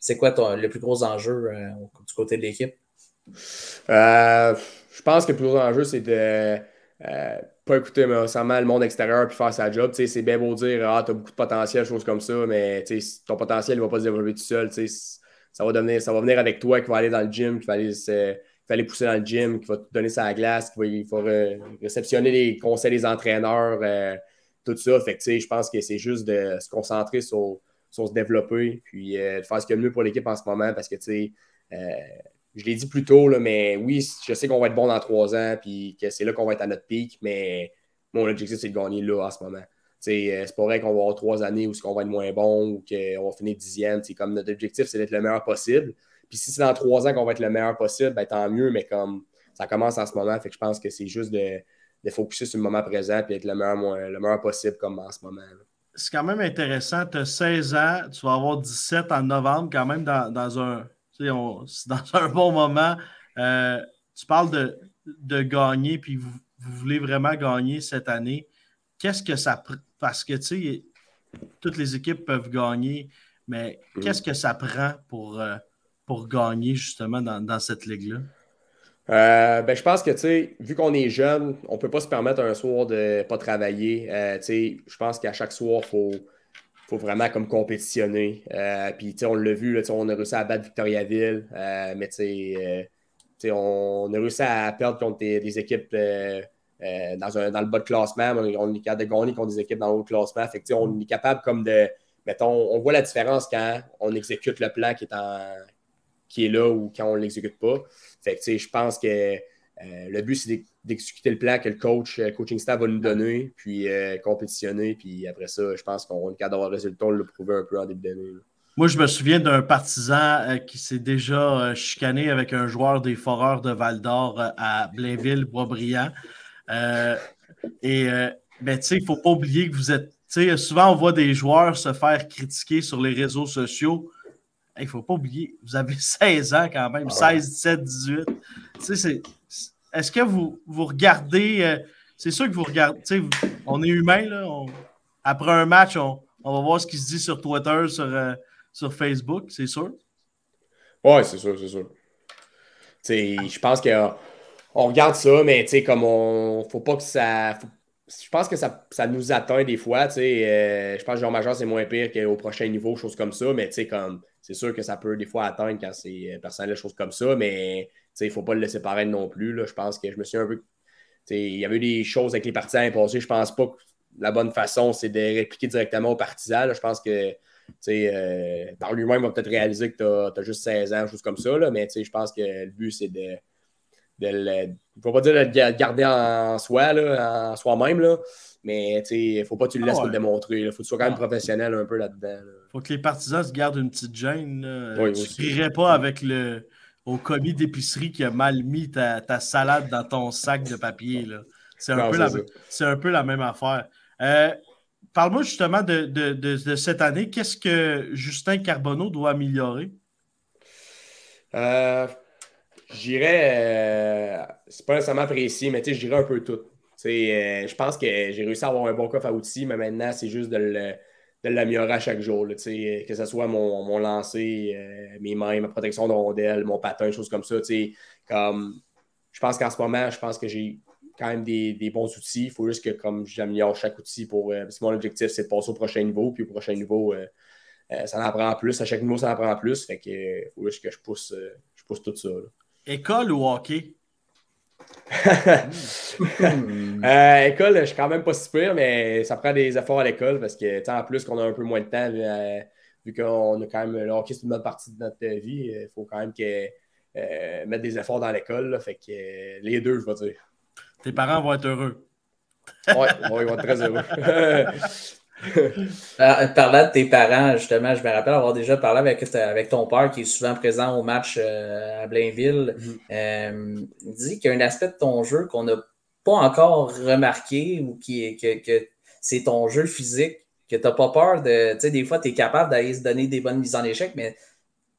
Speaker 6: c'est quoi ton, le plus gros enjeu euh, du côté de l'équipe?
Speaker 7: Euh, je pense que le plus gros enjeu, c'est de. Euh, pas écouter nécessairement le monde extérieur puis faire sa job. C'est bien beau dire Ah, t'as beaucoup de potentiel, choses comme ça, mais ton potentiel ne va pas se développer tout seul. Ça va, ça va venir avec toi qui va aller dans le gym, qui va aller, pousser dans le gym, qui va te donner sa glace, qui va, il va réceptionner les conseils des entraîneurs, euh, tout ça. Fait que je pense que c'est juste de se concentrer sur, sur se développer, puis euh, de faire ce qu'il y a de mieux pour l'équipe en ce moment parce que tu sais. Euh, je l'ai dit plus tôt, mais oui, je sais qu'on va être bon dans trois ans, puis que c'est là qu'on va être à notre pic, mais mon objectif, c'est de gagner là en ce moment. Euh, c'est pas vrai qu'on va avoir trois années où on va être moins bon ou qu'on va finir dixième. Comme notre objectif, c'est d'être le meilleur possible. Puis si c'est dans trois ans qu'on va être le meilleur possible, ben, tant mieux, mais comme ça commence en ce moment, fait que je pense que c'est juste de, de focuser sur le moment présent et être le meilleur, le meilleur possible comme en ce moment.
Speaker 5: C'est quand même intéressant. Tu as 16 ans, tu vas avoir 17 en novembre, quand même dans, dans un dans un bon moment. Euh, tu parles de, de gagner, puis vous, voulez vraiment gagner cette année. Qu'est-ce que ça. Parce que, tu sais, toutes les équipes peuvent gagner, mais mm. qu'est-ce que ça prend pour, euh, pour gagner, justement, dans, cette ligue-là?
Speaker 7: Euh, ben, je pense que, tu sais, vu qu'on est jeune, on ne peut pas se permettre un soir de ne pas travailler. tu sais, je pense qu'à chaque soir, il faut faut vraiment comme compétitionner. Euh, puis, on l'a vu, là, on a réussi à battre Victoriaville, euh, mais euh, on a réussi à perdre contre des, équipes dans, dans, le bas de classement. On est capable de gagner contre des équipes dans le haut classement. Fait on est capable comme de. Mettons, on voit la différence quand on exécute le plan qui est, en, qui est là ou quand on ne l'exécute pas. Fait je pense que le but, c'est d'exécuter le plan que le coach, le euh, coaching staff va nous donner, puis euh, compétitionner. Puis après ça, je pense qu'on est capable d'avoir le résultat, on l'a prouvé un peu en début d'année.
Speaker 5: Moi, je me souviens d'un partisan euh, qui s'est déjà chicané avec un joueur des Foreurs de Val d'Or à Blainville, Boisbriand. Et ben, tu sais, il ne faut pas oublier que vous êtes. Souvent, on voit des joueurs se faire critiquer sur les réseaux sociaux. Il ne faut pas oublier, vous avez 16 ans quand même, 16, 17, 18. Tu sais, c'est est-ce que vous, vous regardez, euh, c'est sûr que vous regardez, on est humain, là, après un match, on, va voir ce qui se dit sur Twitter, sur, euh, sur Facebook, c'est sûr?
Speaker 7: Oui, c'est sûr, c'est sûr. Je pense qu'on regarde ça, mais comme on. Faut pas que ça. je pense que ça, nous atteint des fois. Euh, je pense que Jean Major, c'est moins pire qu'au prochain niveau, choses comme ça. Mais comme c'est sûr que ça peut des fois atteindre quand c'est personnel, choses comme ça. Mais il ne faut pas le laisser paraître non plus. Je pense que je me suis un peu. Il y avait eu des choses avec les partisans passés. Je pense pas que la bonne façon, c'est de répliquer directement aux partisans. Je pense que euh, par lui-même, il va peut-être réaliser que tu as, juste 16 ans, choses comme ça. Là, mais je pense que le but, c'est de. De le, faut pas dire de le garder en soi, là, en soi-même, là, mais il ne faut pas que tu le laisses ah le démontrer. Il faut que tu sois quand même ah. professionnel un peu là-dedans.
Speaker 5: Il faut que les partisans se gardent une petite gêne. tu ne pas avec le, au commis d'épicerie qui a mal mis ta, salade dans ton sac de papier. C'est un, peu la, un peu la même affaire. Euh, parle-moi justement de, cette année. Qu'est-ce que Justin Carbonneau doit améliorer?
Speaker 7: Euh, J'irais, euh, c'est pas nécessairement précis, mais je dirais un peu tout. Euh, je pense que j'ai réussi à avoir un bon coffre à outils, mais maintenant, c'est juste de de l'améliorer à chaque jour. que ce soit mon, mon lancer, euh, mes mains, ma protection de rondelle, mon patin, choses comme ça. Comme, je pense qu'en ce moment, je pense que j'ai quand même des, bons outils. Il faut juste que comme j'améliore chaque outil pour. Euh, parce que mon objectif, c'est de passer au prochain niveau. Puis au prochain niveau, euh, ça en prend plus. À chaque niveau, ça en prend plus. Fait que faut juste que je pousse, je pousse tout ça.
Speaker 5: École ou hockey?
Speaker 7: euh, école, je suis quand même pas super, mais ça prend des efforts à l'école parce que, en plus qu'on a un peu moins de temps, euh, vu qu'on a quand même le hockey, c'est une bonne partie de notre vie, il faut quand même que, euh, mettre des efforts dans l'école. Fait que les deux, je vais dire.
Speaker 5: Tes parents vont être heureux.
Speaker 7: oui, ils vont être très heureux.
Speaker 6: Euh, parlant de tes parents, justement, je me rappelle avoir déjà parlé avec, avec ton père qui est souvent présent au match euh, à Blainville. Mm-hmm. Euh, il dit qu'il y a un aspect de ton jeu qu'on n'a pas encore remarqué ou qui, que, que c'est ton jeu physique, que tu n'as pas peur de. Tu sais, des fois, tu es capable d'aller se donner des bonnes mises en échec, mais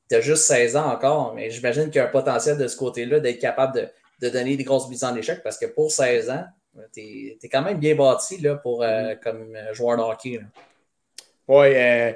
Speaker 6: tu as juste 16 ans encore. Mais j'imagine qu'il y a un potentiel de ce côté-là d'être capable de, de donner des grosses mises en échec parce que pour 16 ans, tu es, quand même bien bâti là, pour, euh, mm-hmm. comme euh, joueur de hockey.
Speaker 7: Oui, euh,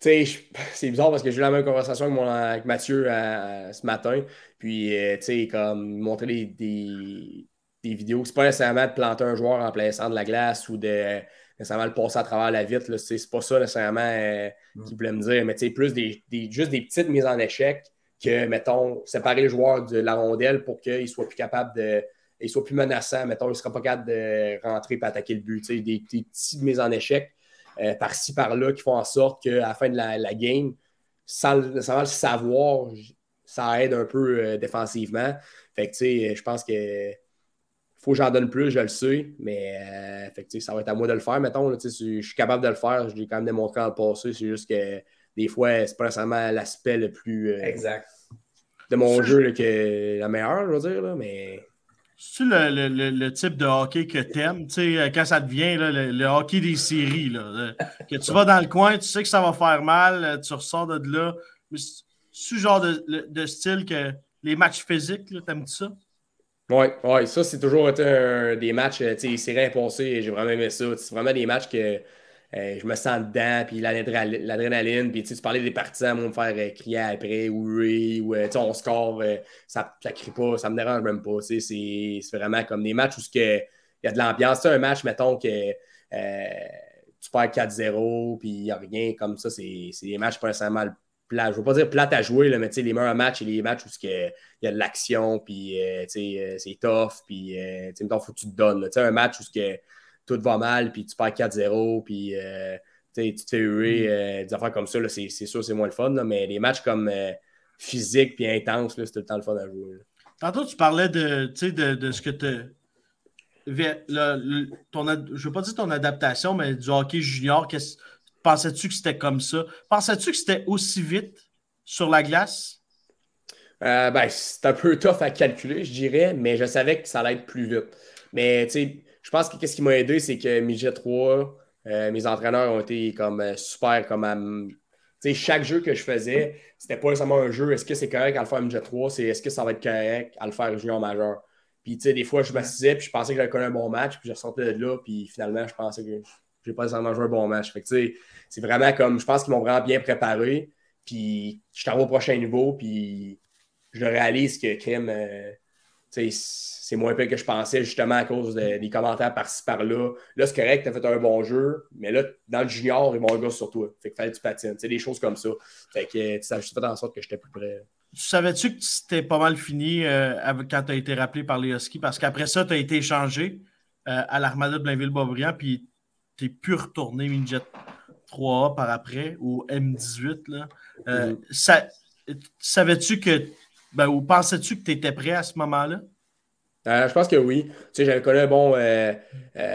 Speaker 7: c'est bizarre parce que j'ai eu la même conversation avec, mon, avec Mathieu ce matin. Puis, tu sais, comme montrer des, des vidéos. C'est pas nécessairement de planter un joueur en plein centre de la glace ou de nécessairement le passer à travers la vitre. C'est pas ça nécessairement euh, mm. qu'il voulait me dire, mais plus des, juste des petites mises en échec que, mettons, séparer le joueur de la rondelle pour qu'il soit plus capable de. Il soit plus menaçant, mettons, il ne sera pas capable de rentrer et attaquer le but. Des, des, petites mises en échec euh, par-ci, par-là qui font en sorte qu'à la fin de la, game, sans, le savoir, ça aide un peu euh, défensivement. Fait que, tu sais, je pense que faut que j'en donne plus, je le sais, mais euh, ça va être à moi de le faire. Mettons, je suis capable de le faire, je l'ai quand même démontré le passé. C'est juste que des fois, c'est pas nécessairement l'aspect le plus
Speaker 6: euh, exact.
Speaker 7: de mon jeu que la meilleure, je veux dire, là, mais.
Speaker 5: C'est le, le, le, type de hockey que tu sais, quand ça devient le, hockey des séries, là, que tu vas dans le coin, tu sais que ça va faire mal, tu ressors de là. C'est ce genre de, style que les matchs physiques, t'aimes-tu ça?
Speaker 7: Oui, ouais, ça, c'est toujours été des matchs, euh, tu sais, et j'ai vraiment aimé ça. C'est vraiment des matchs que euh, je me sens dedans, puis l'adrénaline, puis tu parlais des partisans, moi, me faire euh, crier après, ou oui, ou sais, on score, ça, ça crie pas, ça me dérange même pas. C'est vraiment comme des matchs où il y a de l'ambiance. C'est un match, mettons, que tu perds 4-0, puis il n'y a rien comme ça. C'est des matchs pas nécessairement je ne veux pas dire plate à jouer, là, mais les meilleurs matchs, et les matchs où il y a de l'action, puis euh, euh, c'est tough, puis euh, il faut que tu te donnes. un match où que, tout va mal, puis tu perds 4-0, puis tu te fais huer, mm. des affaires comme ça, c'est sûr c'est moins le fun, mais les matchs comme physique puis intense, c'est tout le temps le fun à jouer.
Speaker 5: Tantôt, tu parlais de, de, de ce que tu. Je veux pas dire ton adaptation, mais du hockey junior, qu'est-ce Pensais-tu que c'était comme ça? Pensais-tu que c'était aussi vite sur la glace?
Speaker 7: Euh, ben, c'est un peu tough à calculer, je dirais, mais je savais que ça allait être plus vite. Mais tu sais, pense que ce qui m'a aidé, c'est que Midget 3, euh, mes entraîneurs ont été comme euh, super comme sais, chaque jeu que je faisais, c'était pas nécessairement un jeu, est-ce que c'est correct à le faire Midget 3, c'est est-ce que ça va être correct à le faire junior majeur? Puis tu sais, des fois, je m'assisais, puis je pensais que j'allais connaître un bon match, puis je ressortais de là, puis finalement, je pensais que j'ai pas nécessairement joué un bon match. Fait que, c'est vraiment comme, je pense qu'ils m'ont vraiment bien préparé. Puis, je t'envoie au prochain niveau. Puis, je réalise que crime, euh, c'est moins pire que je pensais, justement, à cause des commentaires par-ci, par-là. Là, c'est correct, t'as fait un bon jeu. Mais là, dans le junior, ils vont un gars sur toi. Fait que fallait que tu patines. sais des choses comme ça. Fait que ça a juste fait en sorte que j'étais plus près.
Speaker 5: Tu savais-tu que c'était pas mal fini euh, quand tu as été rappelé par les Huskies? Parce qu'après ça, tu as été échangé euh, à l'Armada de Blainville-Boisbriand, puis tu pu retourner Midget 3A par après, ou M18. Là. Euh, mm-hmm. Savais-tu que, ben, ou pensais-tu que tu étais prêt à ce moment-là?
Speaker 7: Euh, je pense que oui. Tu sais, j'avais connu un bon euh,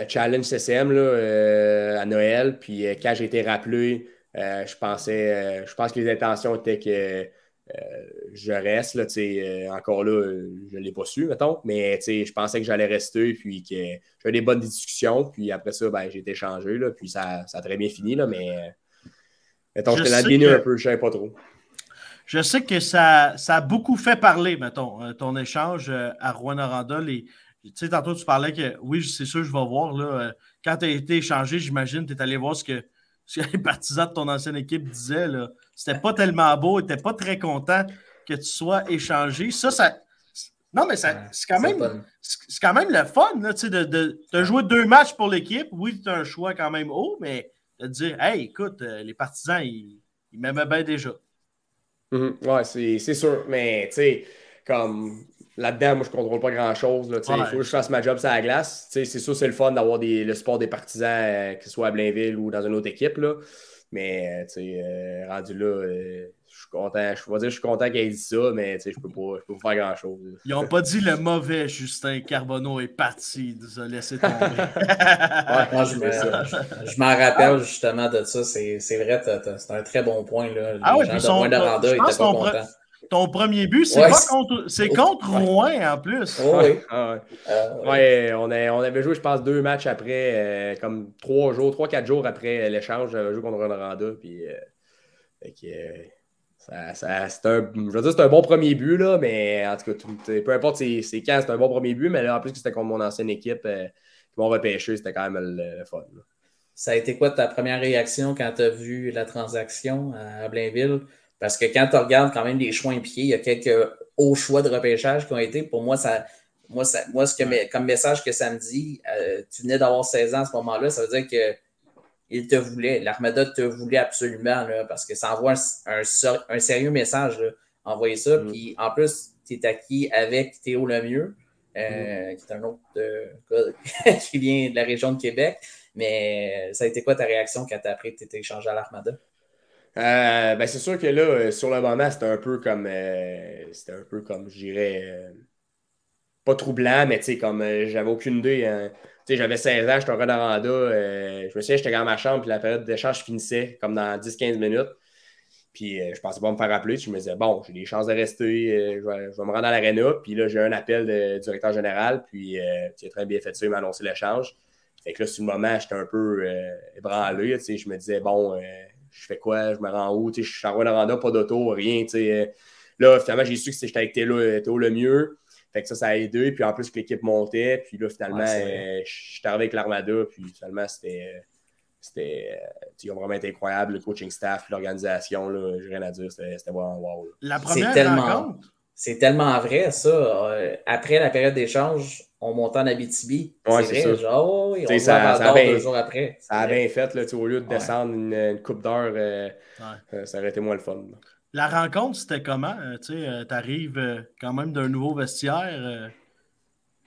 Speaker 7: challenge CCM là, à Noël. Puis quand j'ai été rappelé, je pensais, je pense que les intentions étaient que euh, je reste, là, euh, encore là, je ne l'ai pas su, mettons, mais je pensais que j'allais rester, puis que j'avais des bonnes discussions, puis après ça, ben, j'ai été changé, là, puis ça, ça, a très bien fini, là, mais mettons, je te l'ai un peu, je ne savais pas trop.
Speaker 5: Je sais que ça, ça a beaucoup fait parler, mettons, euh, ton échange à Rouen-Noranda. Tu sais, tantôt, tu parlais que oui, c'est sûr, je vais voir. Là, quand tu as été échangé, j'imagine, tu es allé voir ce que, ce que les partisans de ton ancienne équipe disaient. C'était pas tellement beau, n'était pas très content que tu sois échangé. Ça, ça. Non, mais ça, c'est quand, même, c'est quand même le fun là, de, de, de, jouer deux matchs pour l'équipe. Oui, tu as un choix quand même haut, mais de dire Hey, écoute, euh, les partisans, ils, ils m'aimaient bien déjà.
Speaker 7: Mm-hmm. Oui, c'est sûr. Mais tu sais, comme là-dedans, moi, je ne contrôle pas grand-chose. Il faut que je fasse ma job sur la glace. C'est sûr, c'est le fun d'avoir le support des partisans, euh, que ce soit à Blainville ou dans une autre équipe. Là. Mais, tu sais, euh, rendu là, euh, je suis content. Je vais dire je suis content qu'il ait dit ça, mais, tu sais, je peux pas, peux pas faire grand-chose.
Speaker 5: Ils n'ont pas dit le mauvais Justin Carbonneau est parti. Ils nous ont laissé tomber.
Speaker 6: ouais, moi, je, je m'en rappelle justement de ça. C'est vrai, c'est un très bon point. Là. Les
Speaker 5: ah oui, puis son, je pense pas contents. Ton premier but, c'est contre, c'est contre Rouen en plus.
Speaker 7: Oh, oui. Ah, ouais. Euh, ouais. on, on, avait joué, je pense, deux matchs après, euh, comme trois jours, trois, quatre jours après l'échange. J'avais joué contre Rwanda. Puis, euh, ça, ça, c'est un, je veux dire, c'est un bon premier but, là, mais en tout cas, peu importe c'est, quand, c'est un bon premier but, mais là, en plus que c'était contre mon ancienne équipe qui m'ont repêché, c'était quand même le, fun.
Speaker 6: Ça a été quoi ta première réaction quand tu as vu la transaction à Blainville? Parce que quand tu regardes quand même les choix impliqués, il y a quelques hauts choix de repêchage qui ont été. Pour moi, ça, moi, ça, moi ce que, comme message que ça me dit, euh, tu venais d'avoir 16 ans à ce moment-là, ça veut dire que il te voulait. L'Armada te voulait absolument, là, parce que ça envoie un, un, sérieux message. Là, envoyer ça. Mm. Puis en plus, tu es acquis avec Théo Lemieux, euh, mm. qui est un autre euh, qui vient de la région de Québec. Mais ça a été quoi ta réaction quand tu as appris que tu étais échangé à l'Armada?
Speaker 7: Euh, ben c'est sûr que là, sur le moment, c'était un peu comme c'était un peu comme je dirais pas troublant, mais tu sais, comme j'avais aucune idée. Hein. Tu sais, j'avais 16 ans, j'étais en Rodoranda. je me souviens, j'étais dans ma chambre, puis la période d'échange finissait comme dans 10-15 minutes. Puis je pensais pas me faire appeler. Je me disais, bon, j'ai des chances de rester. je, vais, me rendre à l'aréna. Puis là, j'ai un appel du directeur général. Puis tu as très bien fait ça. Il m'a annoncé l'échange. Fait que là, sur le moment, j'étais un peu euh, ébranlé. Je me disais, bon, euh, je fais quoi? Je me rends où? Je suis en Rwanda, pas d'auto, rien. Euh. Là, finalement, j'ai su que j'étais avec Théo, le mieux. Fait que ça, ça a aidé. Puis en plus, que l'équipe montait. Puis là, finalement, je suis arrivé avec l'Armada. Puis finalement, c'était. C'était, ils ont vraiment été incroyables, le coaching staff, l'organisation, j'ai rien à dire, c'était vraiment wow.
Speaker 5: La première rencontre,
Speaker 6: c'est tellement vrai, ça. après la période d'échange, on montait en Abitibi.
Speaker 7: Ouais, c'est ça.
Speaker 6: Genre, oh, on ça, ça bien, deux jours après.
Speaker 7: Ça a bien fait, là, au lieu de descendre une, coupe d'heure, euh, euh, ça aurait été moins le fun.
Speaker 5: La rencontre, c'était comment? Euh, tu arrives quand même d'un nouveau vestiaire.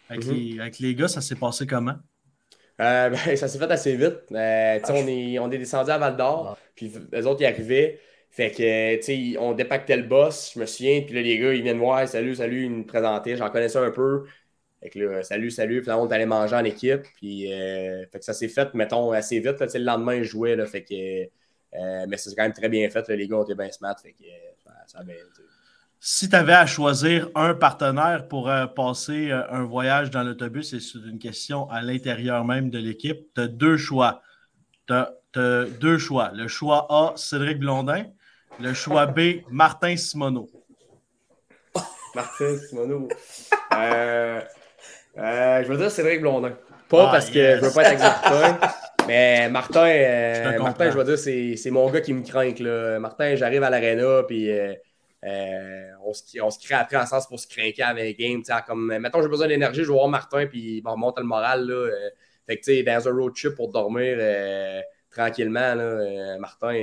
Speaker 5: Avec, les, avec, les, gars, ça s'est passé comment?
Speaker 7: Ben, ça s'est fait assez vite. on, est, on est descendu à Val d'Or, puis les autres y arrivaient. Fait que, tu sais, on dépactait le boss, je me souviens, puis là, les gars, ils viennent voir, salut, salut, ils me présentaient, j'en connaissais un peu. Fait que là, salut, salut. Puis là, on allait manger en équipe. Puis euh, fait que ça s'est fait, mettons, assez vite. Le lendemain, je jouais. Là, fait que, euh, mais c'est quand même très bien fait. les gars ont été bien smart. Fait que ça, bien,
Speaker 5: si tu avais à choisir un partenaire pour euh, passer un voyage dans l'autobus, et c'est une question à l'intérieur même de l'équipe, tu as deux choix. Tu as, deux choix. Le choix A, Cédric Blondin. Le choix B, Martin Simoneau.
Speaker 7: Martin Simoneau. Euh, euh, je veux dire Cédric Blondin. Pas ah, parce que je veux pas être exécuteur, mais Martin, euh, je Martin, je veux dire, c'est mon gars qui me craint. Là. Martin, j'arrive à l'aréna, puis euh, on, se, on se crée après en sens pour se craquer avec les games. Comme, mettons, j'ai besoin d'énergie, je vais voir Martin, puis on remonte le moral. Là, fait que, tu sais, dans un road trip pour dormir tranquillement, là, Martin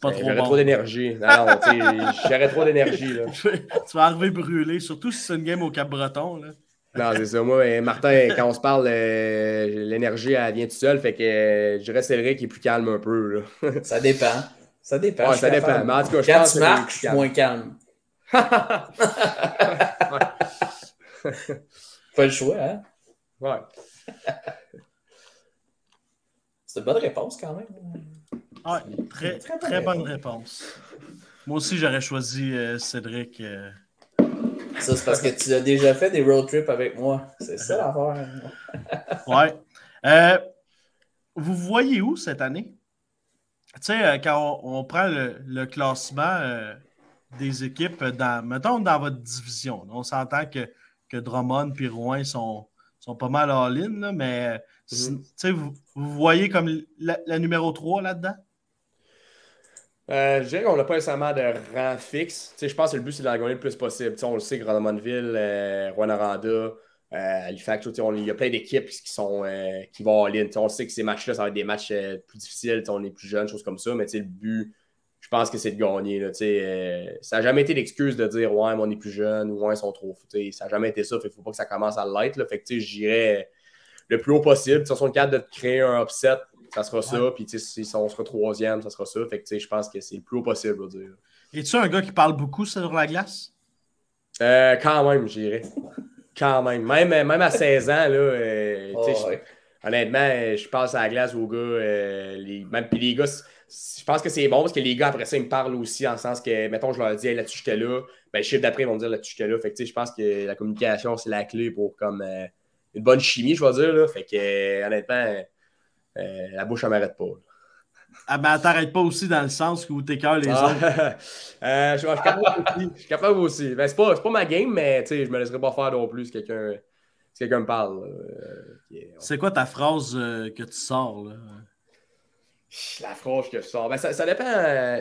Speaker 5: pas
Speaker 7: ben,
Speaker 5: trop
Speaker 7: J'aurais trop d'énergie. Non, non, j'aurais trop d'énergie.
Speaker 5: tu vas arriver brûlé, surtout si c'est une game au Cap-Breton.
Speaker 7: Non, c'est ça. Moi, Martin, quand on se parle, euh, l'énergie, elle vient tout seul. Fait que euh, je dirais c'est vrai qu'il est plus calme un peu.
Speaker 6: Là. ça dépend. Ça dépend.
Speaker 7: Ouais, ça dépend. Mais en tout cas, je
Speaker 6: quand
Speaker 7: pense
Speaker 6: tu marques, je suis moins calme. Pas le choix, hein?
Speaker 7: Ouais.
Speaker 6: C'est une bonne réponse quand même.
Speaker 5: Ah, très, très, bonne réponse. Moi aussi, j'aurais choisi euh, Cédric. Euh.
Speaker 6: Ça, c'est parce que tu as déjà fait des road trips avec moi. C'est ça l'affaire.
Speaker 5: ouais. Euh, vous voyez où cette année? Tu sais, quand on, prend le, classement des équipes, dans, mettons dans votre division, on s'entend que, que Drummond et Rouen sont, sont pas mal all-in, mais mm-hmm. vous, vous voyez comme la, la numéro 3 là-dedans?
Speaker 7: Euh, je dirais qu'on n'a pas nécessairement de rang fixe. je pense que le but, c'est d'en gagner le plus possible. on le sait, Grandmontville, euh, Rwanda, euh, Halifax, il y a plein d'équipes qui, sont, euh, qui vont en ligne. on sait que ces matchs-là, ça va être des matchs plus difficiles. On est plus jeunes, choses comme ça. Mais le but, je pense que c'est de gagner. Là, ça n'a jamais été l'excuse de dire Ouais, mais on est plus jeune ou Ouais, ils sont trop. Ça n'a jamais été ça. Il ne faut pas que ça commence à l'être. Fait que je dirais le plus haut possible. Sur le cadre de créer un upset, ça sera ça. Puis si on sera troisième, ça sera ça. Fait que je pense que c'est le plus haut possible à dire.
Speaker 5: Es-tu un gars qui parle beaucoup sur la glace?
Speaker 7: Euh, quand même, je dirais. Quand même. Même, même à 16 ans, là, euh, oh, honnêtement, je passe à la glace aux gars. Euh, les, même, puis les gars, je pense que c'est bon parce que les gars, après ça, ils me parlent aussi en le sens que, mettons, je leur dis, là-dessus, j'étais là. Ben, le chiffre d'après, ils vont me dire, là-dessus, j'étais là. Fait que, je pense que la communication, c'est la clé pour comme une bonne chimie, je vais dire. Là. Fait que, honnêtement, euh, la bouche, ne m'arrête pas.
Speaker 5: Ah ben, t'arrêtes pas aussi dans le sens où t'écœures les ah. autres.
Speaker 7: Euh, je, suis capable aussi. Je suis capable aussi. Ben, c'est pas, pas ma game, mais je me laisserai pas faire non plus si quelqu'un si me parle.
Speaker 5: C'est quoi ta phrase euh, que tu sors? Là?
Speaker 7: la franche que je sors. Ben, ça, ça, dépend.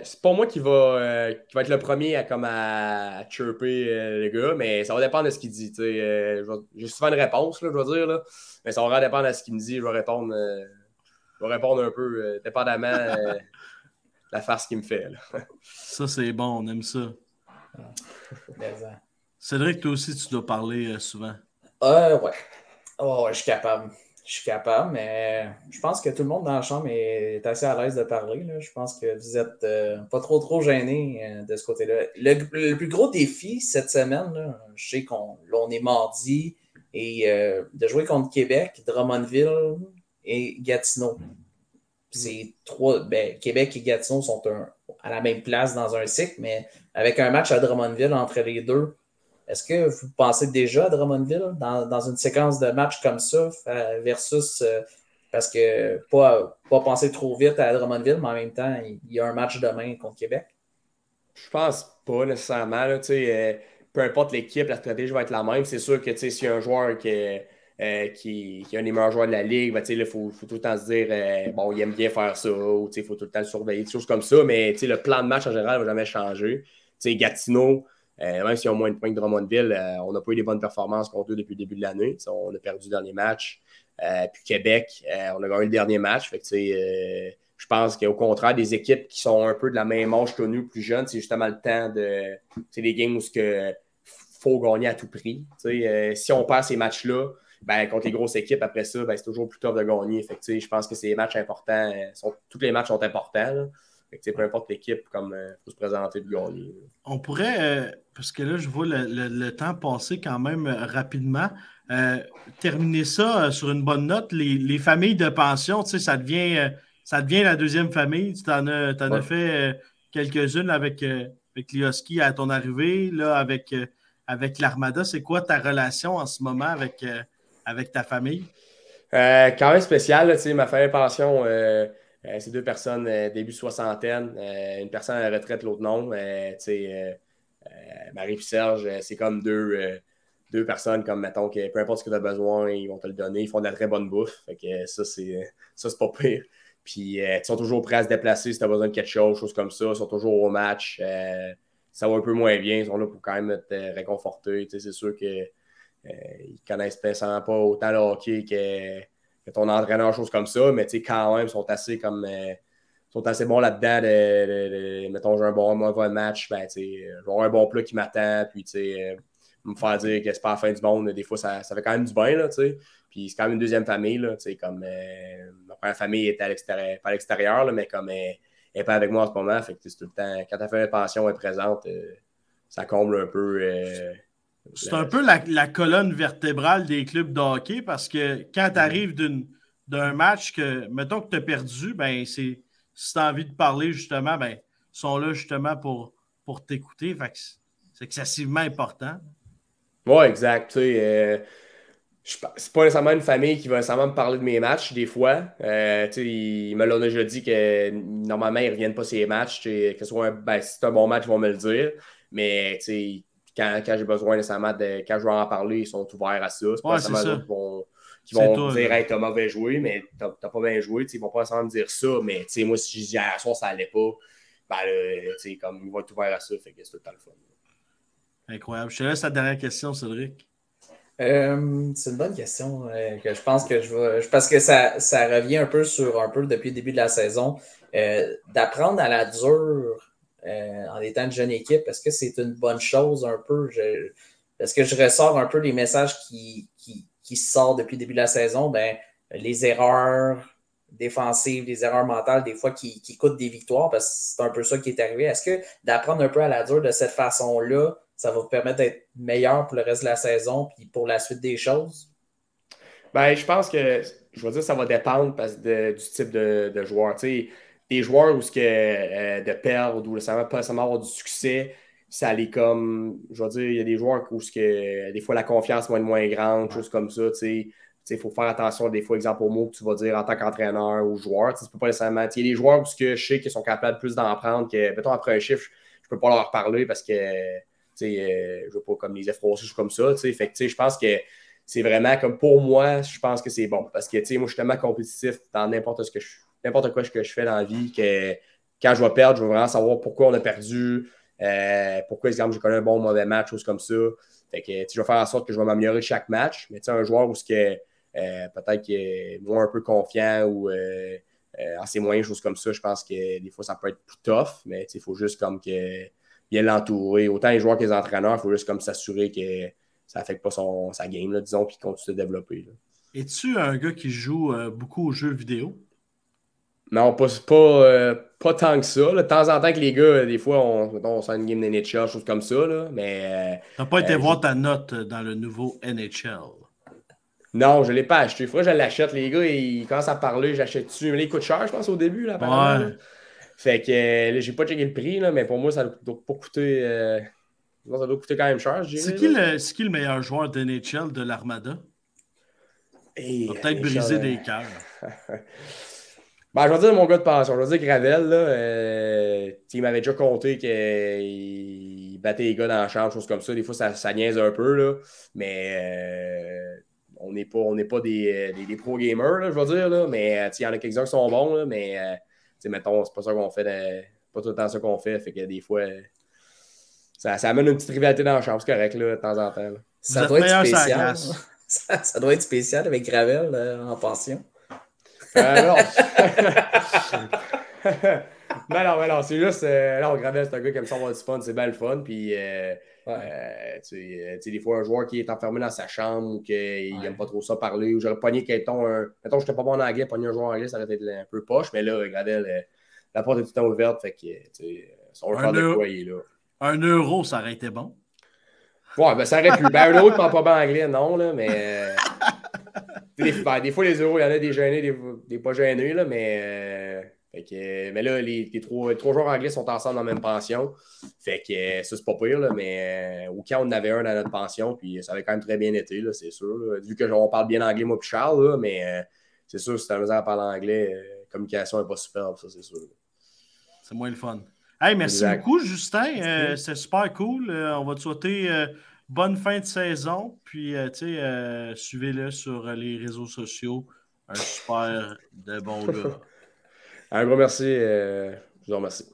Speaker 7: C'est pas moi qui va, qui va être le premier à, comme à, chirper les gars, mais ça va dépendre de ce qu'il dit. J'ai souvent une réponse, là, je veux dire. Là, mais ça va vraiment dépendre de ce qu'il me dit. Je vais répondre, vais répondre un peu, dépendamment de la farce qu'il me fait.
Speaker 5: ça, c'est bon, on aime ça. Cédric, toi aussi, tu dois parler souvent.
Speaker 6: Euh, ouais. Oh, je suis capable je suis capable, mais je pense que tout le monde dans la chambre est assez à l'aise de parler. Je pense que vous êtes euh, pas trop trop gêné euh, de ce côté-là. Le, plus gros défi cette semaine, je sais qu'on est mardi, et euh, de jouer contre Québec, Drummondville et Gatineau. C'est trois. Ben, Québec et Gatineau sont à la même place dans un cycle, mais avec un match à Drummondville entre les deux, est-ce que vous pensez déjà à Drummondville dans, une séquence de matchs comme ça versus euh, parce que pas, pas penser trop vite à Drummondville, mais en même temps, il y a un match demain contre Québec?
Speaker 7: Je pense pas nécessairement. Euh, peu importe l'équipe, la stratégie va être la même. C'est sûr que s'il y a un joueur qui est, euh, qui, est un des meilleurs joueurs de la ligue, ben, il faut, tout le temps se dire bon, il aime bien faire ça, ou il faut tout le temps le surveiller, des choses comme ça, mais le plan de match en général ne va jamais changer. Gatineau, euh, même s'ils ont moins de points que Drummondville, euh, on n'a pas eu des bonnes performances contre eux depuis le début de l'année. On a perdu le dernier match. Euh, puis Québec, on a gagné le dernier match. Je pense qu'au contraire, des équipes qui sont un peu de la même âge que nous, plus jeunes, c'est justement le temps de. C'est des games où il faut gagner à tout prix. si on perd ces matchs-là, ben, contre les grosses équipes, après ça, ben, c'est toujours plus tough de gagner. Fait je pense que ces matchs importants, sont, tous les matchs sont importants peu importe l'équipe, comme il euh, faut se présenter de gagner.
Speaker 5: On pourrait, euh, parce que là, je vois le, temps passer quand même euh, rapidement, terminer ça sur une bonne note. Les, familles de pension, ça devient, ça devient la deuxième famille. Tu en as, fait quelques-unes avec, avec Lioski à ton arrivée, là, avec, avec l'Armada. C'est quoi ta relation en ce moment avec, avec ta famille?
Speaker 7: quand même spécial, ma famille pension euh, c'est deux personnes euh, début soixantaine, euh, une personne à la retraite, l'autre non. Marie et Serge, c'est comme deux, deux personnes, comme mettons que peu importe ce que tu as besoin, ils vont te le donner. Ils font de la très bonne bouffe. Fait que ça, c'est ça, c'est pas pire. Puis ils sont toujours prêts à se déplacer si tu as besoin de quelque chose, choses comme ça. Ils sont toujours au match. ça va un peu moins bien. Ils sont là pour quand même te réconforter. C'est sûr qu'ils ne connaissent pas autant le hockey que ton entraîneur, choses comme ça, mais quand même, sont assez comme. Euh, sont assez bons là-dedans. De, mettons, j'ai un bon, mauvais match, ben, un bon plat qui m'attend, puis euh, me faire dire que c'est pas la fin du monde, des fois, ça, fait quand même du bien, là. Puis c'est quand même une deuxième famille, là, comme euh, ma première famille était à l'extérieur, pas à l'extérieur, mais comme elle n'est pas avec moi en ce moment, fait que tout le temps, quand ta fait une pension est présente, ça comble un peu
Speaker 5: c'est un peu la, colonne vertébrale des clubs de hockey parce que quand tu arrives d'un match que, mettons que tu as perdu, ben c'est, si tu as envie de parler justement, ben, ils sont là justement pour, pour t'écouter. c'est excessivement important.
Speaker 7: Oui, exact. Tu sais, euh, c'est pas nécessairement une famille qui va nécessairement me parler de mes matchs des fois. Euh, ils me l'ont déjà dit que normalement, ils ne reviennent pas ces matchs. Que ce soit un, ben, si c'est un bon match, ils vont me le dire. Mais quand, quand j'ai besoin nécessairement de. Quand je vais en parler, ils sont ouverts à ça. C'est pas nécessairement qui vont, qui vont dire Hey, t'as mauvais joué, mais t'as pas bien joué. Ils vont pas nécessairement me dire ça, mais moi, si je dis à soir, ça allait pas, ben là, comme ils vont être ouverts à ça, fait que c'est tout le temps le fun.
Speaker 5: Incroyable. Je te laisse la dernière question, Cédric.
Speaker 6: Euh, c'est une bonne question euh, que je pense que je vais. Parce que ça, ça revient un peu sur un peu depuis le début de la saison. Euh, d'apprendre à la dure euh, en étant une jeune équipe? Est-ce que c'est une bonne chose un peu? est-ce que je ressors un peu les messages qui, qui, sortent depuis le début de la saison? Ben, les erreurs défensives, les erreurs mentales, des fois qui, coûtent des victoires, parce que c'est un peu ça qui est arrivé. Est-ce que d'apprendre un peu à la dure de cette façon-là, ça va vous permettre d'être meilleur pour le reste de la saison puis pour la suite des choses?
Speaker 7: Ben, je pense que je veux dire ça va dépendre parce du type de, de joueur. Des joueurs où ce que, euh, de perdre ou va pas seulement avoir du succès, ça allait comme, je veux dire, il y a des joueurs où ce que, des fois la confiance est moins grande, choses comme ça, tu sais. Il faut faire attention des fois, exemple, aux mots que tu vas dire en tant qu'entraîneur ou joueur. Tu peux pas nécessairement. Il y a des joueurs où ce que je sais qu'ils sont capables plus d'en prendre que, mettons, après un chiffre, je peux pas leur parler parce que euh, je veux pas comme les effroisser, comme ça. Fait que je pense que c'est vraiment comme pour moi, je pense que c'est bon. Parce que moi, je suis tellement compétitif dans n'importe ce que je n'importe quoi que je fais dans la vie, que quand je vais perdre, je veux vraiment savoir pourquoi on a perdu, euh, pourquoi, exemple, j'ai connu un bon mauvais match, choses comme ça. Fait que, je vais faire en sorte que je vais m'améliorer chaque match. Mais tu un joueur où que euh, peut-être qu'il est moins un peu confiant ou euh, euh, assez moyen, choses comme ça, je pense que des fois, ça peut être plus tough, mais il faut juste comme que bien l'entourer. Autant les joueurs que les entraîneurs, il faut juste comme s'assurer que ça n'affecte pas son, sa game, là, disons, puis qu'il continue de développer.
Speaker 5: Es-tu un gars qui joue beaucoup aux jeux vidéo?
Speaker 7: Non, pas, pas, pas tant que ça. De temps en temps que les gars, des fois, on, on sort une game NHL, choses comme ça, là, mais...
Speaker 5: T'as pas été voir ta note dans le nouveau NHL?
Speaker 7: Non, je ne l'ai pas acheté. Il que je l'achète. Les gars, ils commencent à parler, j'achète dessus. Mais il coûte cher, je pense, au début. Là, ouais. Fait que euh, j'ai pas checké le prix, là, mais pour moi, ça ne doit pas coûter. Euh... Ça doit coûter quand même cher,
Speaker 5: C'est qui, qui, le meilleur joueur de NHL de l'Armada? Hey, peut-être briser des cœurs.
Speaker 7: ben, je vais dire mon gars de passion. Je vais dire Gravel, là, euh, il m'avait déjà compté qu'il battait les gars dans la chambre, choses comme ça. Des fois, ça, ça niaise un peu, là. Mais euh, on n'est pas, on pas des, des, des pro gamers, là, je veux dire, là, mais euh, il y en a quelques-uns qui sont bons, là, mais euh, mettons, c'est pas ça qu'on fait, pas tout le temps ça qu'on fait, fait que des fois, ça, ça, amène une petite rivalité dans la chambre, c'est correct, là, de temps en temps.
Speaker 6: Ça doit être spécial. Ça, ça, doit être spécial avec Gravel euh, en pension.
Speaker 7: Euh, non. non, non, non, c'est juste, euh, non, Gravel, c'est un gars qui aime ça avoir du fun, c'est bien le fun, puis euh, euh, tu sais, des fois, un joueur qui est enfermé dans sa chambre ou qu'il n'aime pas trop ça parler, ou j'aurais pogné quelqu'un, un... mettons, je n'étais pas bon en anglais, pogné un joueur anglais, ça aurait été un peu poche, mais là, regardez, la porte est tout le temps ouverte, fait que, tu sais, son faire de quoi il est là.
Speaker 5: Un euro, ça aurait été bon.
Speaker 7: Ouais, ben ça aurait pu. Ben, un euro ne parle pas bien anglais, non, là, mais. Euh, des, ben, des, fois, les euros, il y en a des gênés, des, des pas gênés, là, mais. Euh, que, mais là, les, les, trois, les, trois, joueurs anglais sont ensemble dans la même pension. Fait que ça, c'est pas pire, là, mais au cas où on en avait un dans notre pension, puis ça avait quand même très bien été, c'est sûr. Vu qu'on parle bien anglais, moi puis Charles, là, mais euh, c'est sûr, si t'as besoin de parler anglais, euh, communication n'est pas superbe, ça, c'est sûr.
Speaker 5: C'est moins le fun. Hey, merci beaucoup, Justin. Euh, c'est super cool. on va te souhaiter bonne fin de saison. Puis, tu sais, suivez-le sur les réseaux sociaux. Un super de bon gars.
Speaker 7: Un gros merci. Euh, je vous remercie.